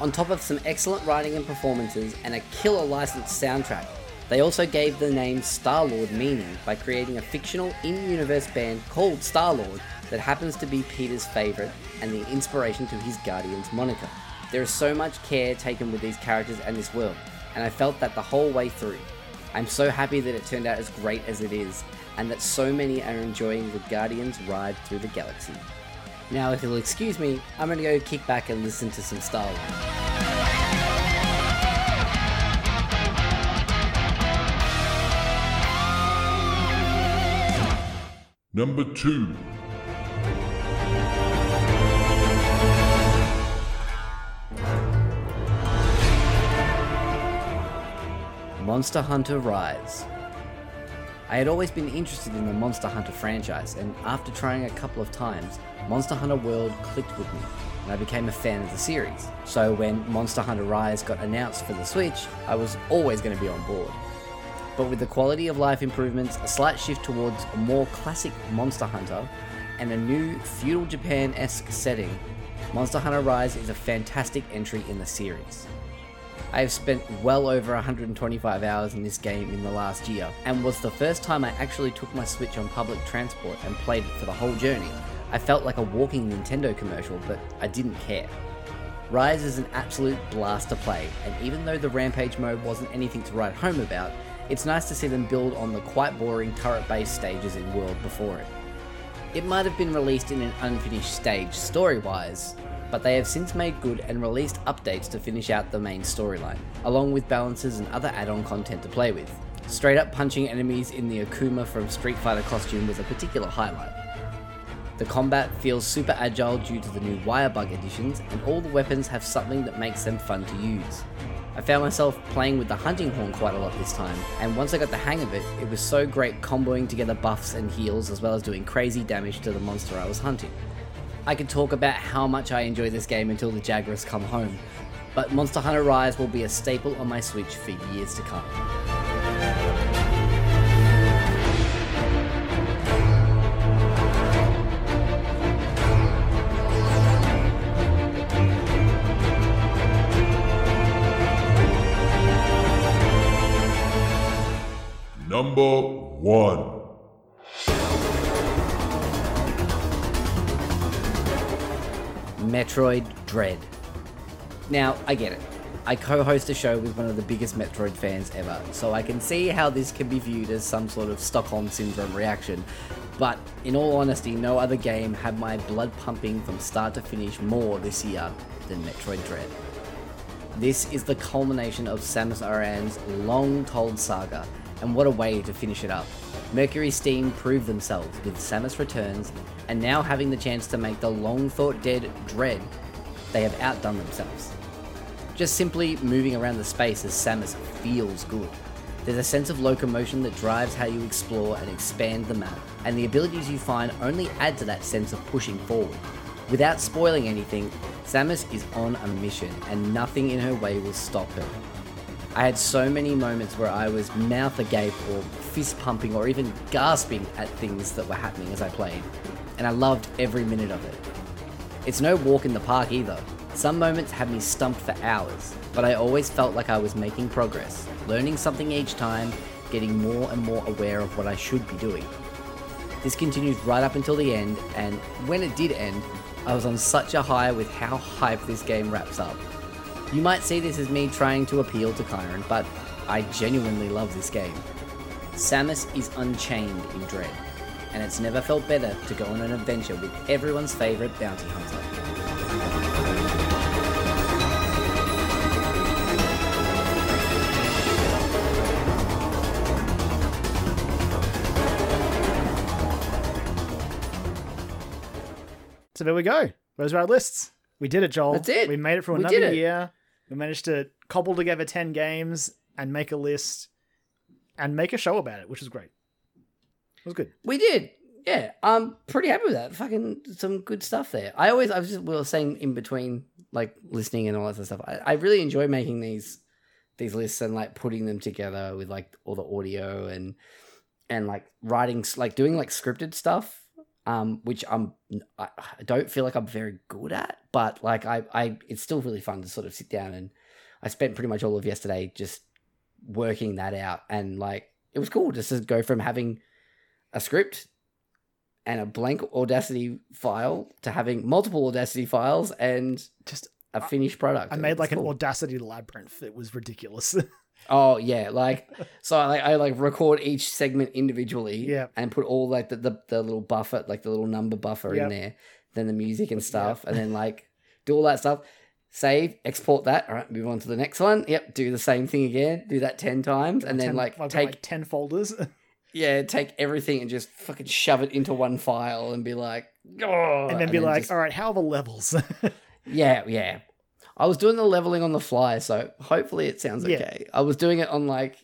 On top of some excellent writing and performances and a killer licensed soundtrack, they also gave the name Star Lord meaning by creating a fictional in universe band called Star Lord that happens to be Peter's favourite and the inspiration to his Guardians moniker. There is so much care taken with these characters and this world, and I felt that the whole way through. I'm so happy that it turned out as great as it is, and that so many are enjoying the Guardians ride through the galaxy. Now, if you'll excuse me, I'm gonna go kick back and listen to some Star Lord. Number 2. Monster Hunter Rise. I had always been interested in the Monster Hunter franchise, and after trying a couple of times, Monster Hunter World clicked with me, and I became a fan of the series. So when Monster Hunter Rise got announced for the Switch, I was always going to be on board. But with the quality of life improvements, a slight shift towards a more classic Monster Hunter, and a new feudal Japan esque setting, Monster Hunter Rise is a fantastic entry in the series. I have spent well over 125 hours in this game in the last year, and was the first time I actually took my Switch on public transport and played it for the whole journey, I felt like a walking Nintendo commercial, but I didn't care. Rise is an absolute blast to play, and even though the Rampage mode wasn't anything to write home about, it's nice to see them build on the quite boring turret based stages in World before it. It might have been released in an unfinished stage story wise, but they have since made good and released updates to finish out the main storyline, along with balances and other add on content to play with. Straight up punching enemies in the Akuma from Street Fighter costume was a particular highlight. The combat feels super agile due to the new Wirebug additions, and all the weapons have something that makes them fun to use. I found myself playing with the hunting horn quite a lot this time, and once I got the hang of it, it was so great comboing together buffs and heals as well as doing crazy damage to the monster I was hunting. I could talk about how much I enjoy this game until the Jaguars come home, but Monster Hunter Rise will be a staple on my Switch for years to come. Number one. Metroid Dread. Now, I get it. I co host a show with one of the biggest Metroid fans ever, so I can see how this can be viewed as some sort of Stockholm Syndrome reaction. But in all honesty, no other game had my blood pumping from start to finish more this year than Metroid Dread. This is the culmination of Samus Aran's long told saga, and what a way to finish it up. MercurySteam proved themselves with Samus Returns, and now having the chance to make the long thought dead Dread, they have outdone themselves. Just simply moving around the space as Samus feels good. There's a sense of locomotion that drives how you explore and expand the map, and the abilities you find only add to that sense of pushing forward. Without spoiling anything, Samus is on a mission, and nothing in her way will stop her. I had so many moments where I was mouth agape or fist pumping or even gasping at things that were happening as I played, and I loved every minute of it. It's no walk in the park either. Some moments had me stumped for hours, but I always felt like I was making progress, learning something each time, getting more and more aware of what I should be doing. This continued right up until the end, and when it did end, I was on such a high with how hype this game wraps up. You might see this as me trying to appeal to Kyron, but I genuinely love this game. Samus is unchained in Dread, and it's never felt better to go on an adventure with everyone's favourite bounty hunter. So there we go. Those are our lists. We did it, Joel. That's it. We made it for We another year. We managed to cobble together 10 games and make a list and make a show about it, which was great. It was good. We did. Yeah, I'm pretty happy with that. Fucking some good stuff there. I always, I was just, we were saying in between, like listening and all that stuff. I, I really enjoy making these these lists and like putting them together with like all the audio and and like writing, like doing like scripted stuff. Um, which I'm, I, don't feel like I'm very good at, but like I, I, it's still really fun to sort of sit down and I spent pretty much all of yesterday just working that out and like it was cool just to go from having a script and a blank Audacity file to having multiple Audacity files and Just a finished product. I made like It's an. Audacity labyrinth. It was ridiculous. Oh yeah, like so I like I like record each segment individually. Yeah. And put all like the, the, the little buffer, like the little number buffer Yep. in there, then the music and stuff, and then like do all that stuff. Save, export that. All right, move on to the next one. Yep, do the same thing again. Do that ten times, and then 10 like I've take like 10 folders. yeah, take everything and just fucking shove it into one file and be like, oh, and then be like, just- all right, how are the levels? yeah, yeah. I was doing the leveling on the fly, so hopefully it sounds Yeah. okay. I was doing it on like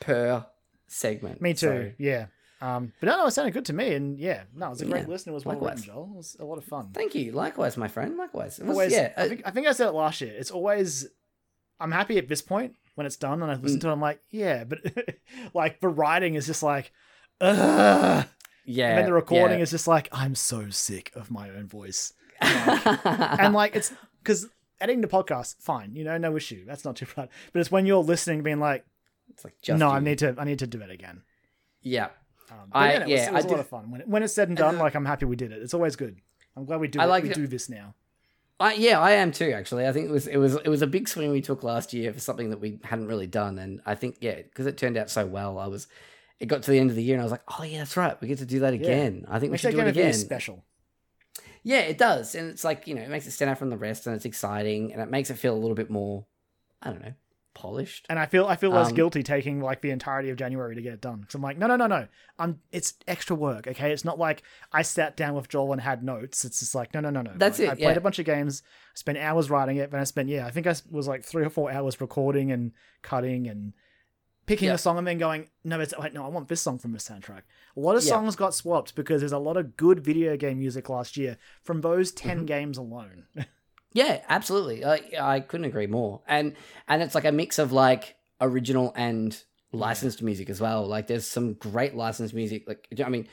per segment. Me too. so- Yeah. Um, but no, no, it sounded good to me. And yeah, no, it was a great Yeah, it was well written, Joel. It was a lot of fun. thank you. Likewise, my friend. Likewise. It was, always, yeah. I uh, think, I think I said it last year. It's always, I'm happy at this point when it's done and I listen Mm. to it. I'm like, yeah, but like the writing is just like, ugh. yeah. and then the recording yeah. is just like, I'm so sick of my own voice. and like, it's because editing the podcast, fine, you know, no issue. That's not too bad. But it's when you're listening, being like, it's like just no, you. I need to, I need to do it again. Yeah. Um, I- yeah, it was, yeah, it was I a lot did- of fun. When, it, when it's said and done, uh, like I'm happy we did it. It's always good. I'm glad we do. I like we it. do this now. I, yeah, I am too. Actually, I think it was it was it was a big swing we took last year for something that we hadn't really done, and I think yeah, because it turned out so well, I was. It got to the end of the year, and I was like, "Oh yeah, that's right. We get to do that again. I think we should do it again." special. Yeah, it does, and it's like you know, it makes it stand out from the rest, and it's exciting, and it makes it feel a little bit more, I don't know, polished. And I feel I feel less Um, guilty taking like the entirety of January to get it done. Because I'm like, no, no, no, no. I'm. It's extra work. Okay, it's not like I sat down with Joel and had notes. It's just like, no, no, no, no. That's Like, it, I played yeah. a bunch of games, spent hours writing it, and I spent yeah, I think I was like three or four hours recording and cutting and picking Yeah. a song and then going, no, it's wait, no, I want this song from the soundtrack. A lot of Yeah. songs got swapped because there's a lot of good video game music last year from those 10 Mm-hmm. games alone. Yeah, absolutely. I I couldn't agree more. And and it's like a mix of like original and licensed music as well. Like there's some great licensed music. Like I mean,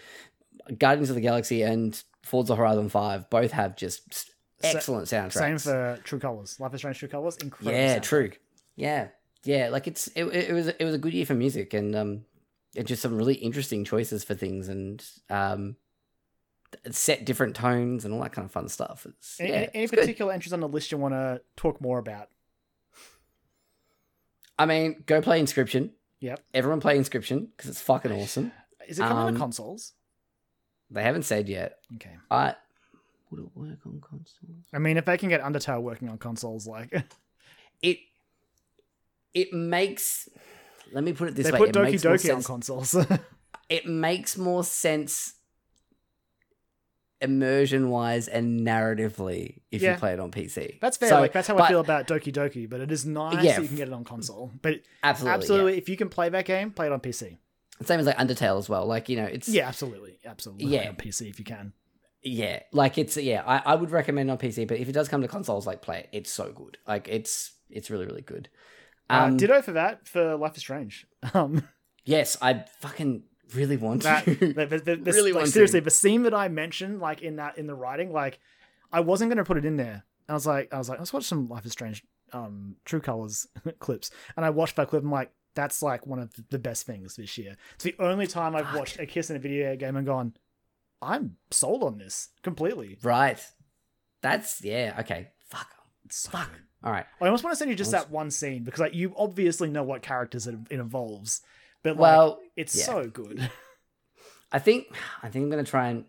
Guardians of the Galaxy and Forza Horizon Five both have just excellent soundtracks. Same for True Colors. Life is Strange True Colors, incredible. yeah, soundtrack. true. Yeah, yeah. Like it's it, it was it was a good year for music and um, it just some really interesting choices for things and um, set different tones and all that kind of fun stuff. It's, Any, yeah, any- it's good. particular entries on the list you want to talk more about? I mean, go play Inscription. Yep. Everyone play Inscription because it's fucking awesome. Is it coming Um, to consoles? They haven't said yet. Okay. I would it work on console? I mean, if they can get Undertale working on consoles, like It it makes. Let me put it this they way: put it Doki makes more Doki on sense. consoles. It makes more sense immersion wise and narratively if Yeah. you play it on PC. that's fair. So, like that's how I feel about Doki Doki. But it is nice Yeah. that you can get it on console. But Absolutely, absolutely, if you can play that game, play it on PC. Same as like Undertale as well. Like you know, it's Yeah, absolutely, absolutely. Yeah. on PC if you can. Yeah, like it's yeah. I, I would recommend on PC, but if it does come to consoles, like play it. It's so good. Like it's it's really really good. Uh, Um, ditto for that for Life is Strange. Um, yes, I fucking really want that to. the, the, the, Really like, want to. seriously the scene that I mentioned, like in that in the writing, like I wasn't gonna put it in there. I was like, I was like, let's watch some Life is Strange, um, True Colors clips, and I watched that clip. I'm like, that's like one of the best things this year. It's the only time I've Fuck. watched a kiss in a video game and gone, I'm sold on this completely. right. That's yeah. Okay. Fuck. It's so Fuck. All right. I almost want to send you just Let's- that one scene because like you obviously know what characters it, it involves, but like Well, it's yeah. so good. I think I think I'm gonna try and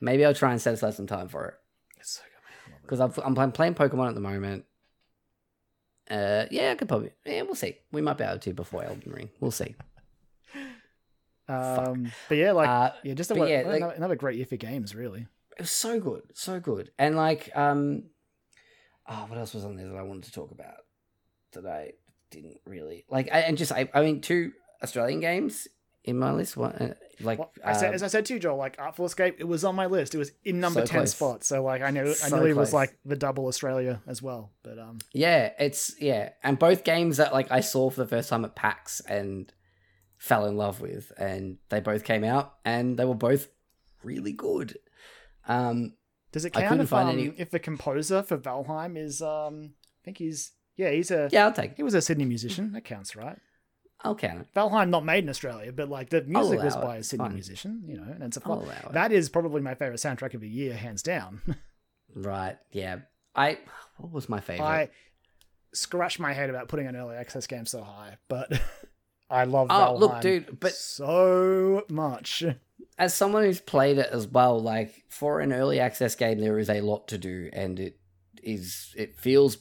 maybe I'll try and set aside some time for it It's so good. man. I love because I'm I'm playing Pokemon at the moment. Uh, yeah, I could probably. Yeah, we'll see. We might be able to before Elden Ring. We'll see. Um, but yeah, like Uh, yeah, just a, yeah, another, like- another great year for games, really. it was so good, so good, and like, um, oh, what else was on there that I wanted to talk about that I Didn't really like, I, and just I, I mean, two Australian games in my list. One, uh, like, Well, I said, um, as I said to you, Joel, like Artful Escape, it was on my list. It was in number So ten close. spot. So like I know I So knew it was like the double Australia as well. But um, Yeah, it's yeah, and both games that like I saw for the first time at PAX and fell in love with, and they both came out and they were both really good. Um, does it count if um, any- if the composer for Valheim is um, I think he's yeah he's a yeah, I'll take it. he was a Sydney musician. That counts, right? I'll count it. Valheim not made in Australia, but like the music was allow it. by a Sydney fine. musician, you know, and it's a fun. That is probably my favorite soundtrack of the year, hands down. Right? Yeah. I what was my favorite? I scratch my head about putting an early access game so high, but I love oh, Valheim look, dude, but so much. as someone who's played it as well, like for an early access game, there is a lot to do, and it is it feels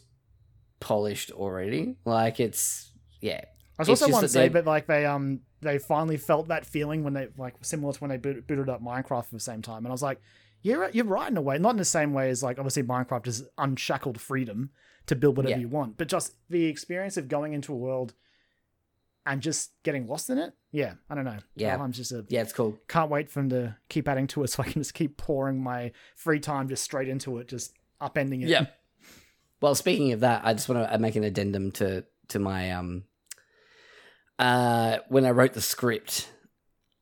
polished already. Like it's yeah, I was It's also want to say, but like they um they finally felt that feeling when they like similar to when they boot, booted up Minecraft at the same time, and I was like, you're you're right in a way, not in the same way as like obviously Minecraft is unshackled freedom to build whatever Yeah. you want, but just the experience of going into a world and just getting lost in it. Yeah, I don't know. Yeah. I'm just a yeah, it's cool. can't wait for them to keep adding to it so I can just keep pouring my free time just straight into it, just upending it. Yeah. Well, speaking of that, I just want to make an addendum to to my um. Uh, when I wrote the script,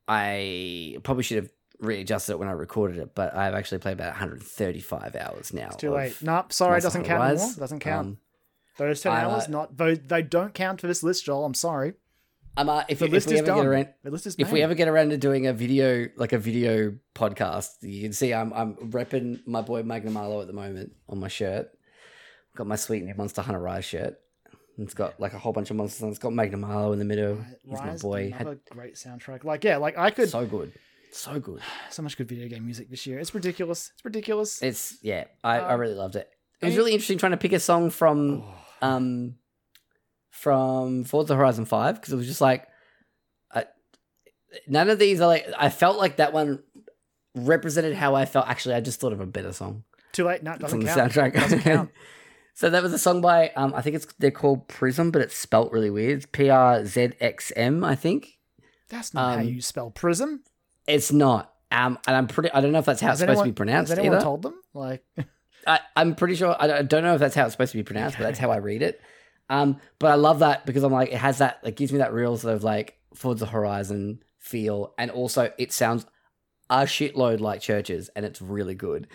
I probably should have readjusted it when I recorded it, but I've actually played about 135 hours now. It's too late. Nope, sorry, doesn't count. Doesn't count. Um, Those ten I, hours, uh, not those. They don't count for this list, Joel. I'm sorry. Um, uh, if, The list we is ever done. get around, The list is if we ever get around to doing a video, like a video podcast, you can see I'm I'm repping my boy Magnamalo at the moment on my shirt. Got my sweet new Monster Hunter Rise shirt. It's got like a whole bunch of monsters. on it. It's got Magnamalo in the middle. He's my boy. another Had a great soundtrack. Like yeah, like I could so, good, so good, so much good video game music this year. It's ridiculous. It's ridiculous. It's yeah, I, I Um, really loved it. It was really interesting trying to pick a song from um from Forza Horizon Five because it was just like I, none of these are like I felt like that one represented how I felt. Actually, I just thought of a better song Too late. No, it doesn't count. soundtrack. Doesn't count. so that was a song by um I think it's they're called Prism, but it's spelt really weird. P R Z X M, I think. That's not how Um, you spell prism. It's not. Um, and I'm pretty. I don't know if that's how Has it's supposed to be pronounced Has anyone either. told them? Like, I, I'm pretty sure. I don't, I don't know if that's how it's supposed to be pronounced, but that's how I read it. Um, but I love that because I'm like, it has that. It gives me that real sort of like towards the Horizon feel, and also it sounds a shitload like churches, and it's really good.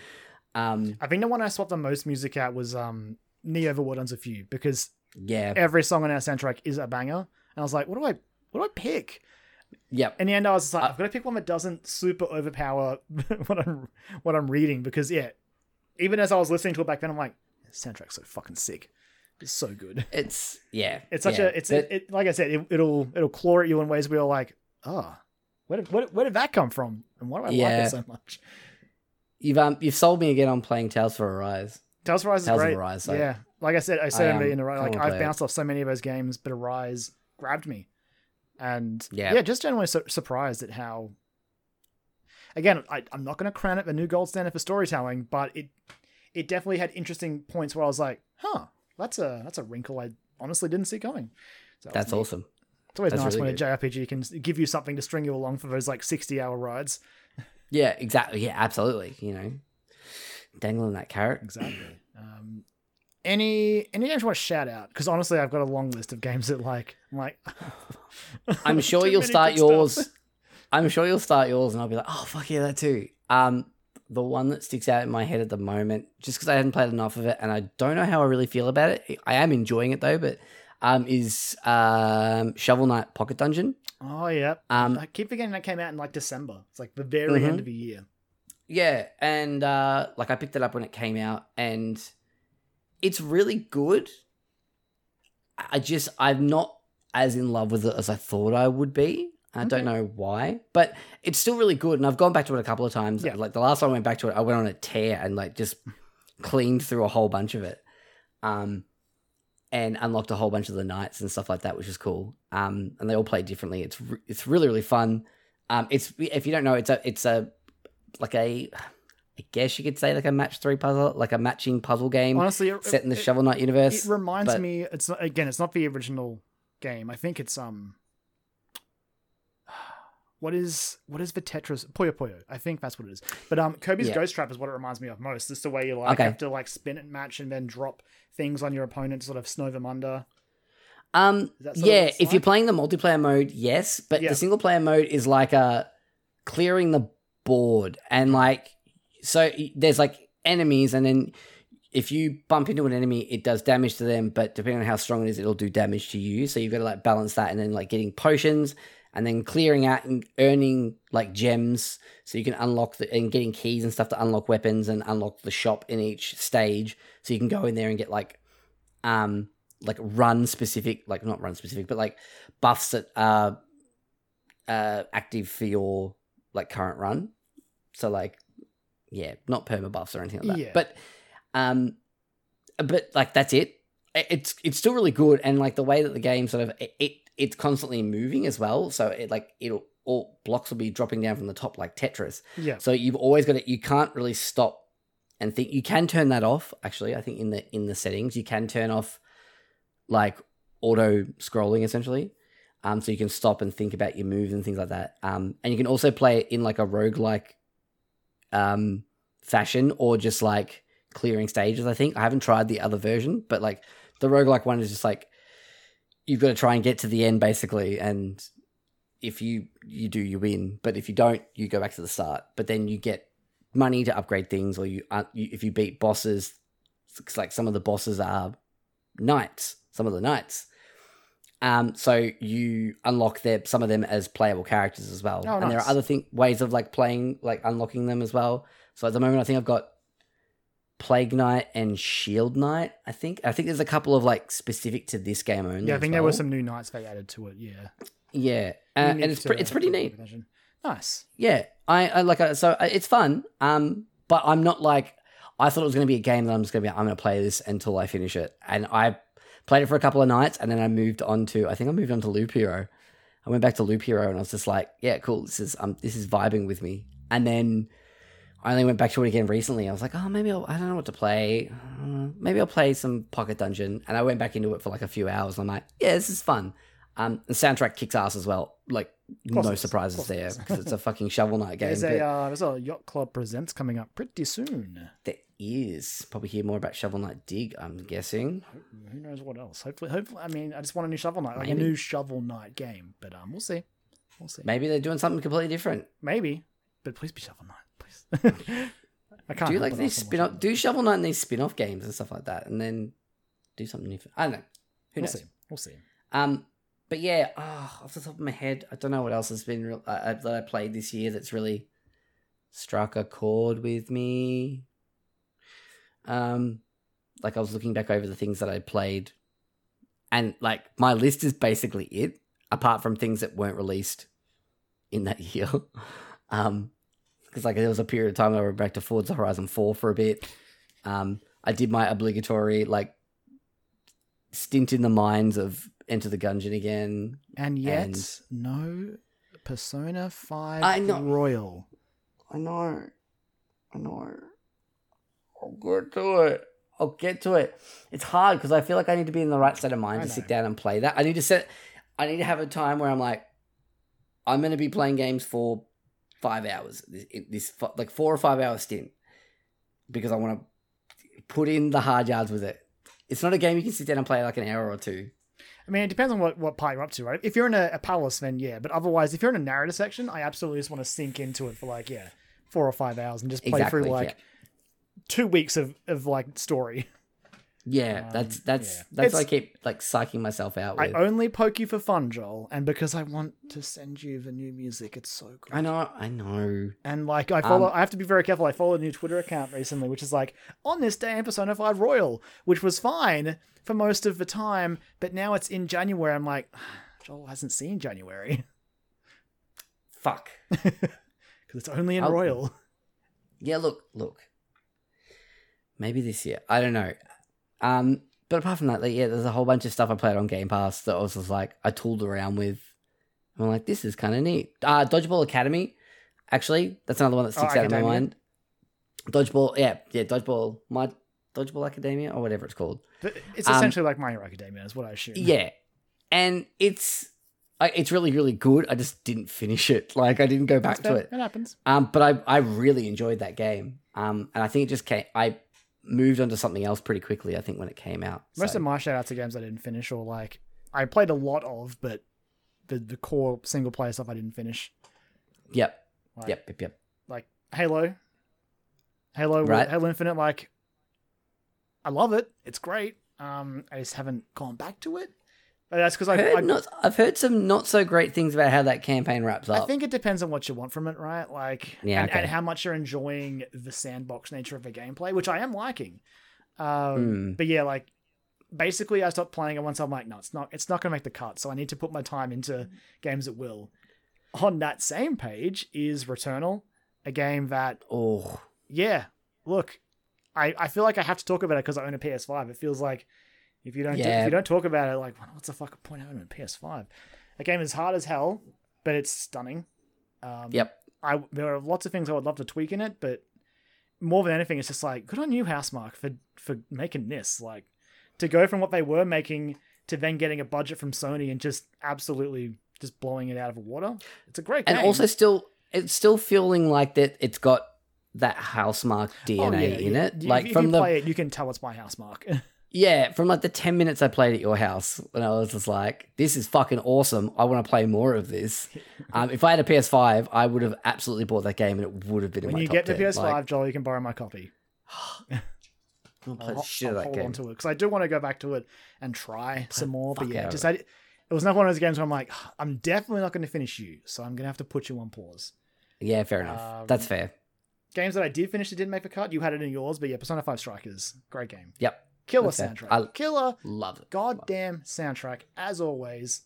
Um, I think the one I swapped the most music out was um Neo Overworld a few because yeah, every song on our soundtrack is a banger. And I was like, what do I what do I pick? yep, In the end, I was just like, Uh, I've got to pick one that doesn't super overpower what I'm what I'm reading because yeah, even as I was listening to it back then, I'm like, soundtrack's so fucking sick. It's so good. it's yeah, It's such yeah. a it's it, it like I said, it, it'll it'll claw at you in ways where you're like, oh, where did, where, did- where did that come from? And why do I like it so much? you've um you've sold me again on playing Tales for Arise. Tales of Rise is Tales of great. Arise, yeah, like I said, I said I, in um, in a row, like I've play it. bounced off so many of those games, but Arise grabbed me, and Yeah. yeah, just generally su- surprised at how. Again, I, I'm not going to crown it the new gold standard for storytelling, but it it definitely had interesting points where I was like, huh, that's a that's a wrinkle I honestly didn't see coming. So That's neat. awesome. It's always That's nice really when good. a JRPG can give you something to string you along for those like 60 hour rides. Yeah, exactly. Yeah, absolutely. You know, dangling that carrot. Exactly. um, any any games you want to shout out? Because honestly, I've got a long list of games that like I'm like. I'm sure you'll start yours. I'm sure you'll start yours, and I'll be like, oh fuck yeah, that too. Um, the one that sticks out in my head at the moment, just because I hadn't played enough of it, and I don't know how I really feel about it. I am enjoying it though, but um, is um Shovel Knight Pocket Dungeon. Oh yeah. Um, I keep forgetting that came out in like December. It's like the very end Mhm. of the year. Yeah, and uh, like I picked it up when it came out, and it's really good. I just I'm not as in love with it as I thought I would be. I don't know why, but it's still really good. And I've gone back to it a couple of times. Yeah. Like the last time I went back to it, I went on a tear and like just cleaned through a whole bunch of it, um, and unlocked a whole bunch of the knights and stuff like that, which is cool. Um, and they all play differently. It's re- it's really really fun. Um, it's if you don't know, it's a it's a like a I guess you could say like a match three puzzle, like a matching puzzle game Honestly, it, set in the it, Shovel Knight universe. it reminds but- me. It's not, again, it's not the original game. I think it's um. What is what is the Tetris Puyo Puyo? I think that's what it is. But um, Kirby's Yeah. Ghost Trap is what it reminds me of most. It's the way you like Okay. have to like spin it, match, and then drop things on your opponent to sort of snow them under. Um, Is that sort of yeah, if you're playing the multiplayer mode, yes, but Yeah. the single player mode is like a clearing the board and like so there's like enemies and then if you bump into an enemy it does damage to them but depending on how strong it is it'll do damage to you so you've got to like balance that and then like getting potions and then clearing out and earning like gems so you can unlock the and getting keys and stuff to unlock weapons and unlock the shop in each stage. So you can go in there and get like um like run specific like not run specific but like buffs that are uh active for your like current run. So like yeah not perma buffs or anything like that. Yeah. but um but like that's it. It's it's still really good. And like the way that the game sort of it, it it's constantly moving as well. So it like it'll all blocks will be dropping down from the top like tetris. Yeah, so you've always got to you can't really stop and think you can turn that off actually i think in the in the settings you can turn off like auto scrolling essentially. Um so you can stop and think about your moves and things like that. Um and you can also play it in like a roguelike um fashion or just like clearing stages i think. I haven't tried the other version but like the roguelike one is just like you've got to try and get to the end basically and if you you do you win. But if you don't you go back to the start. But then you get money to upgrade things or you, uh, you if you beat bosses it's like some of the bosses are knights some of the knights. Um, so you unlock their some of them as playable characters as well, Oh, and there are other thing ways of like playing, like unlocking them as well. So at the moment, I think I've got Plague Knight and Shield Knight. I think I think there's a couple of like specific to this game only. Yeah, I think there were some new knights they added to it. Yeah, Yeah, uh, and it's pre- it's pretty neat. Nice. Yeah, I, I like so it's fun. Um, but I'm not like I thought it was going to be a game that I'm just going to be. I'm going to play this until I finish it, and I played it for a couple of nights, and then I moved on to I think I moved on to Loop Hero. I went back to Loop Hero, and I was just like, yeah, cool. This is um, this is vibing with me. And then I only went back to it again recently. I was like, oh, maybe I'll, I don't know what to play. Uh, maybe I'll play some Pocket Dungeon, and I went back into it for like a few hours. And I'm like, yeah, this is fun. Um, the soundtrack kicks ass as well. Like no surprises Of course it there because it's a fucking Shovel Knight game. There's but- a uh, there's a yacht club presents coming up pretty soon. There is probably hear more about Shovel Knight Dig. I'm guessing. Who knows what else? Hopefully, hopefully. I mean, I just want a new Shovel Knight, like Maybe. a new Shovel Knight game. But um, we'll see. We'll see. Maybe they're doing something completely different. Maybe, but please be Shovel Knight. I can't. do like these spin off? Do Shovel Knight and these spin off games and stuff like that, and then do something different. I don't know. Who We'll knows? see. We'll see. Um, but yeah, oh, off the top of my head, I don't know what else has been real, uh, uh, that I played this year that's really struck a chord with me. Um, like I was looking back over the things that I played, and like my list is basically it, apart from things that weren't released in that year. um, because like there was a period of time where I went back to Forza Horizon Four for a bit. Um, I did my obligatory like stint in the mines of Enter the Gungeon again. And yet, And- no Persona Five I know. Royal. I know. I know. I'll get to it. I'll get to it. It's hard because I feel like I need to be in the right state of mind I to sit down and play that. I need to set. I need to have a time where I'm like, I'm going to be playing games for five hours. This, this like four or five hour stint because I want to put in the hard yards with it. It's not a game you can sit down and play like an hour or two. I mean, it depends on what, what part you're up to, right? If you're in a, a palace, then yeah. But otherwise, if you're in a narrative section, I absolutely just want to sink into it for like, yeah, four or five hours and just play Exactly, through like yeah. two weeks of, of like story. Yeah, Um, that's that's yeah. that's what I keep like psyching myself out I only poke you for fun, Joel, and because I want to send you the new music. It's so good. I know, I know. And like I follow, Um, I have to be very careful. I followed a new Twitter account recently, which is like on this day in Persona Five Royal, which was fine for most of the time, but now it's in January. I'm like, Joel hasn't seen January Fuck. because it's only in I'll- Royal. Yeah, look, look. Maybe this year. I don't know. Um, but apart from that, like, yeah, there's a whole bunch of stuff I played on Game Pass that I was just like I tooled around with. I'm like, this is kind of neat. Uh, Dodgeball Academy, actually, that's another one that sticks Oh, out in my mind. Dodgeball, yeah, yeah, Dodgeball, my Dodgeball Academia or whatever it's called. But it's Um, essentially like My Hero Academia, is what I assume. Yeah, and it's I, it's really really good. I just didn't finish it. Like I didn't go back to it. It happens. Um, but I I really enjoyed that game. Um, and I think it just came. I moved on to something else pretty quickly. I think when it came out. Most So, of my shout outs are games I didn't finish, or like I played a lot of, but the the core single player stuff I didn't finish. yep, Like, yep, yep, yep. Like Halo, Halo, Right. Halo Infinite. Like, I love it. It's great. Um, I just haven't gone back to it. That's because I've heard, I, not, I've heard some not so great things about how that campaign wraps up. I think it depends on what you want from it, right? Like, Yeah, and, okay. and how much you're enjoying the sandbox nature of the gameplay, which I am liking. Um, Hmm. But yeah, like basically, I stopped playing it once. I'm like, no, it's not. It's not going to make the cut. So I need to put my time into games that will. On that same page is Returnal, a game that oh, yeah, look, I, I feel like I have to talk about it because I own a PS5. It feels like if you don't do- if you don't talk about it, like what's the fucking point of owning a PS5? A game is hard as hell, but it's stunning. Um, yep. I there are lots of things I would love to tweak in it, but more than anything, it's just like good on you, Housemarque, for for making this. Like to go from what they were making to then getting a budget from Sony and just absolutely just blowing it out of the water. It's a great game. And also still, it's still feeling like that. It's got that Housemarque DNA yeah, in yeah. it. If- Like if from you the play it, you can tell it's by Housemarque. Yeah, from like the 10 minutes I played at your house, when I was just like, this is fucking awesome. I want to play more of this. Um, if I had a PS5, I would have absolutely bought that game and it would have been in when you get the 10. PS5, Like, Joel, you can borrow my copy. I'm gonna play I'll, shit I'll out hold that on to it because I do want to go back to it and try some more. But yeah, out of just I, it was another one of those games where I'm like, I'm definitely not going to finish you, so I'm going to have to put you on pause. Yeah, fair enough. Um, That's fair. Games that I did finish that didn't make the cut, you had it in yours, but yeah, Persona 5 Strikers, great game. Yep. Killer fair. soundtrack. I- Killer Love it. goddamn soundtrack, as always.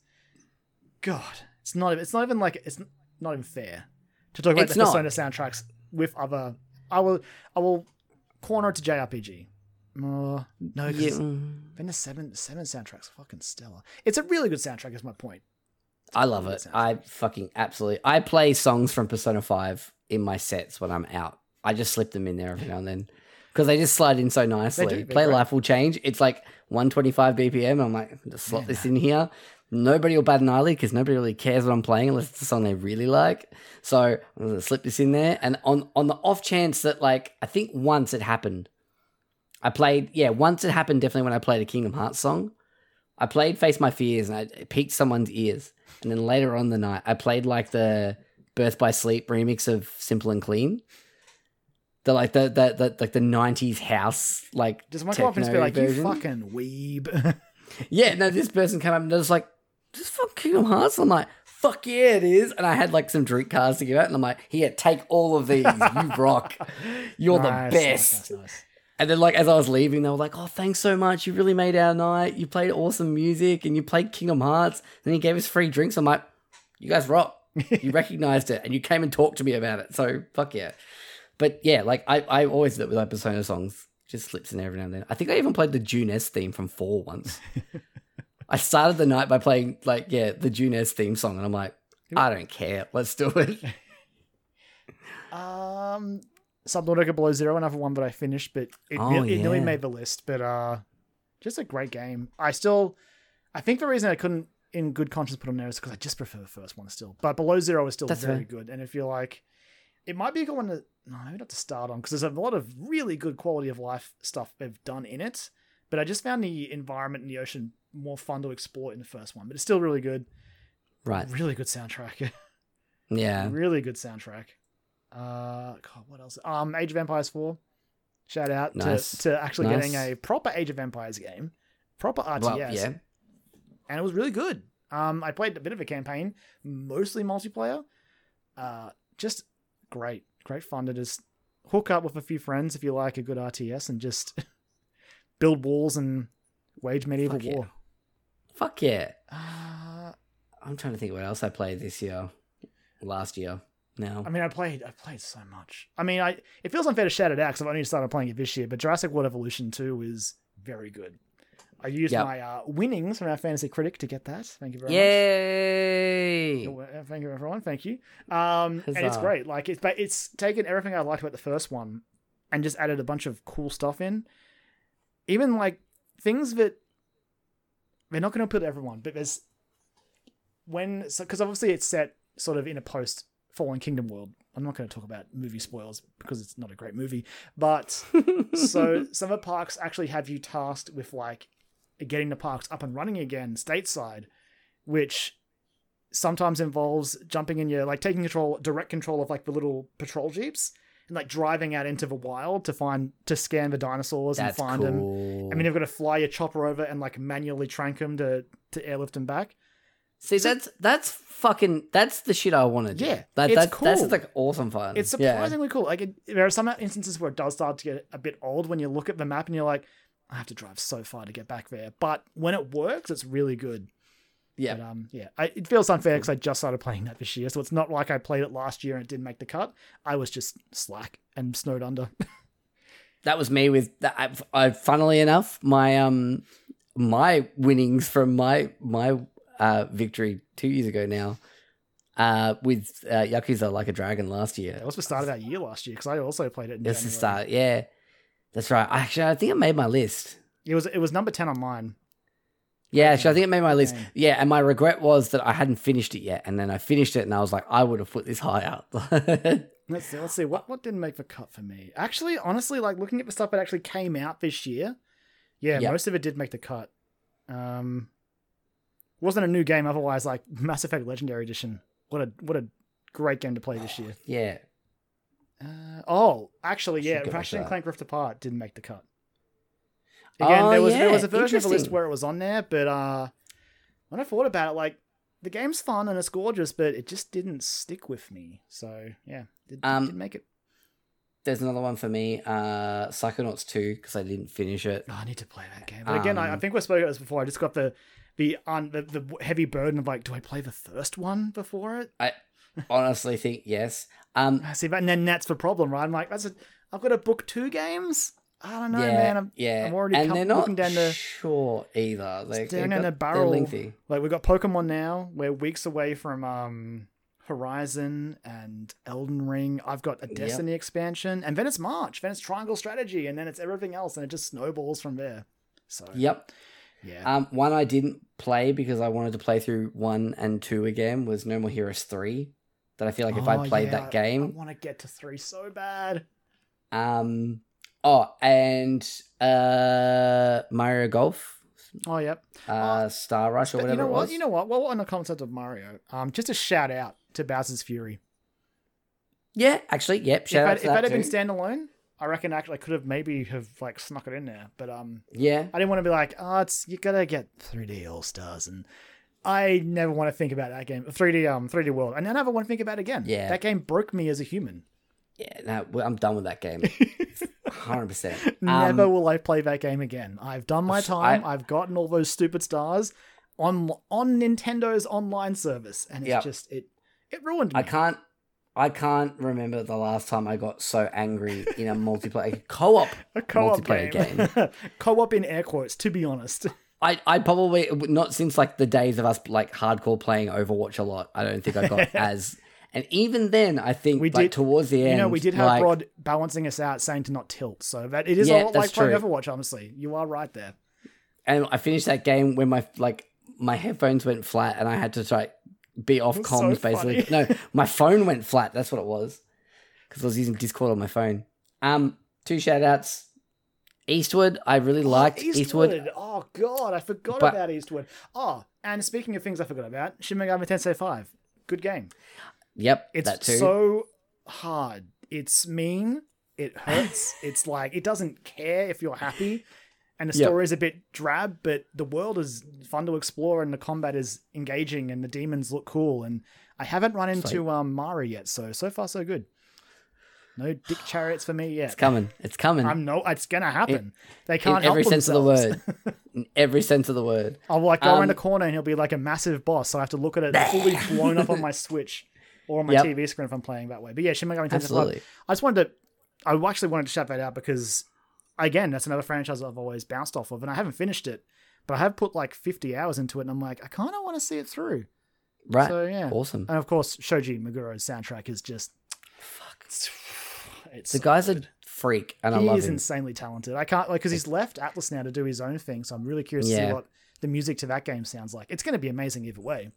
God, it's not. It's not even like it's not even fair to talk about It's the not. Persona soundtracks with other. I will. I will corner it to JRPG. Uh, no, Yeah, then the seven seven soundtracks fucking stellar. It's a really good soundtrack. Is my point. I love it. I fucking absolutely. I play songs from Persona 5 in my sets when I'm out. I just slip them in there every now and then because they just slide in so nicely. Play. Life will change. It's like 125 BPM. I'm like, just slot this in here. Nobody will bat an eyelid because nobody really cares what I'm playing unless it's a song they really like. So I'm gonna slip this in there. And on on the off chance that like I think once it happened, I played yeah once it happened definitely when I played a Kingdom Hearts song. I played Face My Fears and I it piqued someone's ears. And then later on the night, I played like the Birth by Sleep remix of Simple and Clean. The like the the, the like the nineties house like Does my confidence be like you fucking weeb? Yeah, no, this person came up and was like, "This fucking Kingdom Hearts." I'm like, "Fuck yeah, it is!" And I had like some drink cards to give out, and I'm like, "Here, take all of these. You rock. You're Nice, the best." nice, nice. And then, like, as I was leaving, they were like, "Oh, thanks so much. You really made our night. You played awesome music, and you played Kingdom Hearts. And then you gave us free drinks." I'm like, "You guys rock. You recognized it, and you came and talked to me about it. So fuck yeah." But yeah, like I, I always do it with like Persona songs. Just slips in every now and then. I think I even played the Junes theme from Four once. I started the night by playing like yeah the Junes theme song, and I'm like, I don't care. Let's do it. Um, Subnautica Below Zero, another one that I finished, but it, Oh, really, it nearly made the list. But uh, just a great game. I still, I think the reason I couldn't, in good conscience, put on there is because I just prefer the first one still. But Below Zero is still That's very fair. good, and if you're like, it might be a good one to no, maybe not to start on because there's a lot of really good quality of life stuff they've done in it. But I just found the environment in the ocean more fun to explore in the first one. But it's still really good. right. Really good soundtrack. Yeah. Really good soundtrack. Uh, God, what else? Um, Age of Empires Four. Shout out Nice. to, to actually Nice. getting a proper Age of Empires game, proper RTS, Well, yeah. and it was really good. Um, I played a bit of a campaign, mostly multiplayer. Uh, just great, great fun to just hook up with a few friends if you like a good RTS and just build walls and wage medieval Fuck yeah. war. Fuck yeah. Uh, I'm trying to think what else I played this year, last year. Now, I mean, I played, I played so much. I mean, I it feels unfair to shout it out because I've only started playing it this year. But Jurassic World Evolution Two is very good. I used Yep. my uh, winnings from our fantasy critic to get that. Thank you very yay! much. Uh, Thank you, everyone. Thank you. Um, and it's great. Like it's, but it's taken everything I liked about the first one and just added a bunch of cool stuff in. Even like things that they're not going to put everyone, but there's when because obviously it's set sort of in a post Fallen Kingdom world. I'm not going to talk about movie spoilers because it's not a great movie, but so some of the parks actually have you tasked with like getting the parks up and running again stateside, which sometimes involves jumping in your like taking control direct control of like the little patrol jeeps and like driving out into the wild to find to scan the dinosaurs That's and find them. I mean, you've got to fly your chopper over and like manually trank them to to airlift them back. See, that's that's fucking that's the shit I want to do. Yeah, that, that, That's like awesome fun. It's Yeah. surprisingly cool. Like it, there are some instances where it does start to get a bit old when you look at the map and you're like, I have to drive so far to get back there. But when it works, it's really good. Yeah, But, um, yeah, I, it feels unfair because I just started playing that this year, so it's not like I played it last year and it didn't make the cut. I was just slack and snowed under. that was me with that. I, I, funnily enough, my um my winnings from my my uh victory two years ago now, uh with uh, Yakuza Like a Dragon last year. It was the start of that year last year because I also played it. In That's the start. Yeah, that's right. Actually, I think I made my list. It was it was number ten on mine. Yeah, actually, I think it made my list. Yeah, and my regret was that I hadn't finished it yet, and then I finished it, and I was like, I would have put this higher. Up. Let's see. Let's see. What what didn't make the cut for me? Actually, honestly, like looking at the stuff that actually came out this year, yeah, Yep. most of it did make the cut. Um, wasn't a new game otherwise. Like Mass Effect Legendary Edition. What a what a great game to play this year. yeah, Uh, oh, actually, yeah, go back Ratchet and. Clank Rift Apart didn't make the cut. Again, Oh, there was there was a version of the list where it was on there, but uh, when I thought about it, like the game's fun and it's gorgeous, but it just didn't stick with me. So yeah, it, Um, didn't make it. There's another one for me, uh, Psychonauts 2, because I didn't finish it. Oh, I need to play that game. But again, I, I Um, think we spoke about this before. I just got the the un, the, the heavy burden of like, do I play the first one before it? I honestly think yes. Um, I see, but and then that's the problem, right? I'm like, that's a, I've got to book two games. I don't know, yeah, man. I'm, yeah. I'm already and com- they're not looking down the sure either. Like, down in a barrel. lengthy. Like we've got Pokemon now. We're weeks away from um Horizon and Elden Ring. I've got a Yep. Destiny expansion, and then it's March. Then it's Triangle Strategy, and then it's everything else, and it just snowballs from there. So Yep. yeah, Um, one I didn't play because I wanted to play through one and two again was No More Heroes 3. That I feel like if Oh, I played yeah, that game, I want to get to three so bad. Um. Oh, and uh, Mario Golf, Oh yep. uh, Star Rush or whatever you know it what? You know what? Well, on the concept of Mario, um, just a shout out to Bowser's Fury. yeah, actually, yep. Shout if out to if that that had been standalone, I reckon actually I could have maybe have like snuck it in there. But um, yeah, I didn't want to be like, oh, it's you gotta get 3D All Stars, and I never want to think about that game, 3D um 3D World, and I never want to think about it again. Yeah. that game broke me as a human. yeah. No, well, I'm done with that game. Hundred percent. Never will I play that game again. I've done my time. I've gotten all those stupid stars on on Nintendo's online service, and it's Yep. just it it ruined me. I can't. I can't remember the last time I got so angry in a multiplayer co-op. a co-op multiplayer game, co-op in air quotes. To be honest, I, I probably not since like the days of us like hardcore playing Overwatch a lot. I don't think I got as, and even then, I think We like did- towards the end, you know we did have like, Rod balancing us out, saying to not tilt. So that it is Yeah, a lot like playing. Overwatch. Honestly, you are right there. and I finished that game when my like my headphones went flat and I had to try be off That's so comms basically. No, my phone went flat. That's what it was because I was using Discord on my phone. Um, two shout outs. Eastward, I really liked Eastward. Oh god, I forgot But- about Eastward. Oh, and speaking of things I forgot about, Shin Megami Tensei 5. Good game. Yep, It's that too. so hard. It's mean. It hurts. it's like it doesn't care if you're happy. And the Yep. story is a bit drab, but the world is fun to explore and the combat is engaging and the demons look cool. And I haven't run into um Mara yet, so so far so good. No dick chariots for me yet. it's coming. It's coming. I'm no it's gonna happen. they can't help every sense of the word. in every sense of the word. I'll like go around Um, the corner and he'll be like a massive boss. So I have to look at it fully blown up on my Switch or on my Yep. TV screen if I'm playing that way. But yeah, Shin Megami Tensei 5. Absolutely. I just wanted to. I actually wanted to shout that out because, again, that's another franchise I've always bounced off of, and I haven't finished it, but I have put like 50 hours into it, and I'm like, I kind of want to see it through. Right. So yeah, Awesome. and of course, Shoji Meguro's soundtrack is just fuck. It's, The so guy's good. a freak, and I he love is him. insanely talented. I can't like because he's left Atlus now to do his own thing, so I'm really curious to see what the music to that game sounds like. It's going to be amazing either way.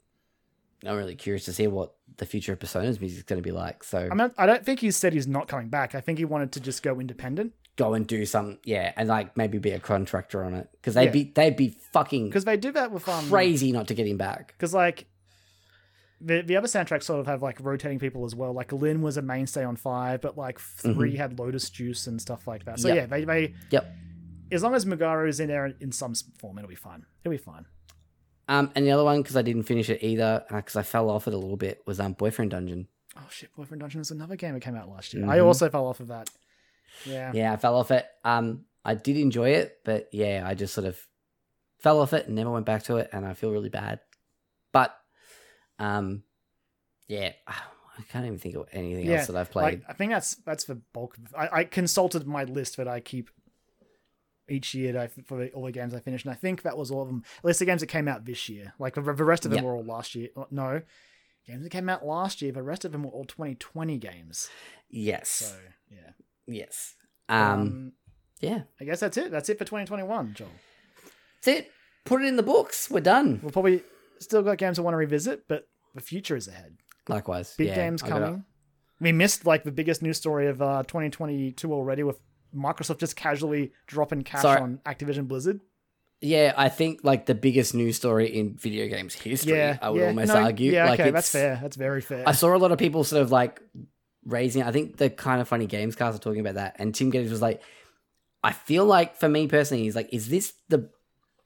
I'm really curious to see what the future of Persona's music is going to be like. So I mean, I don't think he said he's not coming back. I think he wanted to just go independent go and do some, yeah, and like maybe be a contractor on it because they'd Yeah. be they'd be fucking because they do that with um crazy not to get him back. because like the the other soundtracks sort of have like rotating people as well. Like Lyn was a mainstay on five, but like 3 had Lotus Juice and stuff like that. So Mm-hmm. Yep. yeah, they they Yep. as long as Meguro is in there in some form, it'll be fine. It'll be fine. Um, and the other one because I didn't finish it either because I fell off it a little bit was um Boyfriend Dungeon. Oh shit, Boyfriend Dungeon is another game that came out last year. I Mhm. also fell off of that. Yeah. Yeah, I fell off it. Um, I did enjoy it, but yeah, I just sort of fell off it and never went back to it, and I feel really bad. Um, yeah, I can't even think of anything Yeah, else that I've played. Like, I think that's that's the bulk. Of, I, I consulted my list that I keep each year that I, for all the games I finished, and I think that was all of them. At least the games that came out this year. Like the, the rest of them Yeah. were all last year. uh, No, games that came out last year. The rest of them were all 2020 games. yes, So yeah. yes. Um, Um, yeah, I guess that's it. That's it for 2021, Joel. that's it. Put it in the books. We're done. We'll probably still got games I want to revisit, but the future is ahead. Likewise, Big yeah, games I gotta- coming. We missed like the biggest news story of uh, 2022 already with Microsoft just casually dropping cash Sorry. on Activision Blizzard. Yeah, I think like the biggest news story in video games history. Yeah, I would yeah, almost no, argue. Yeah, like okay, that's fair. That's very fair. I saw a lot of people sort of like raising. I think the kind of funny games cast are talking about that, and Tim Gettys was like, "I feel like for me personally, he's like, is this the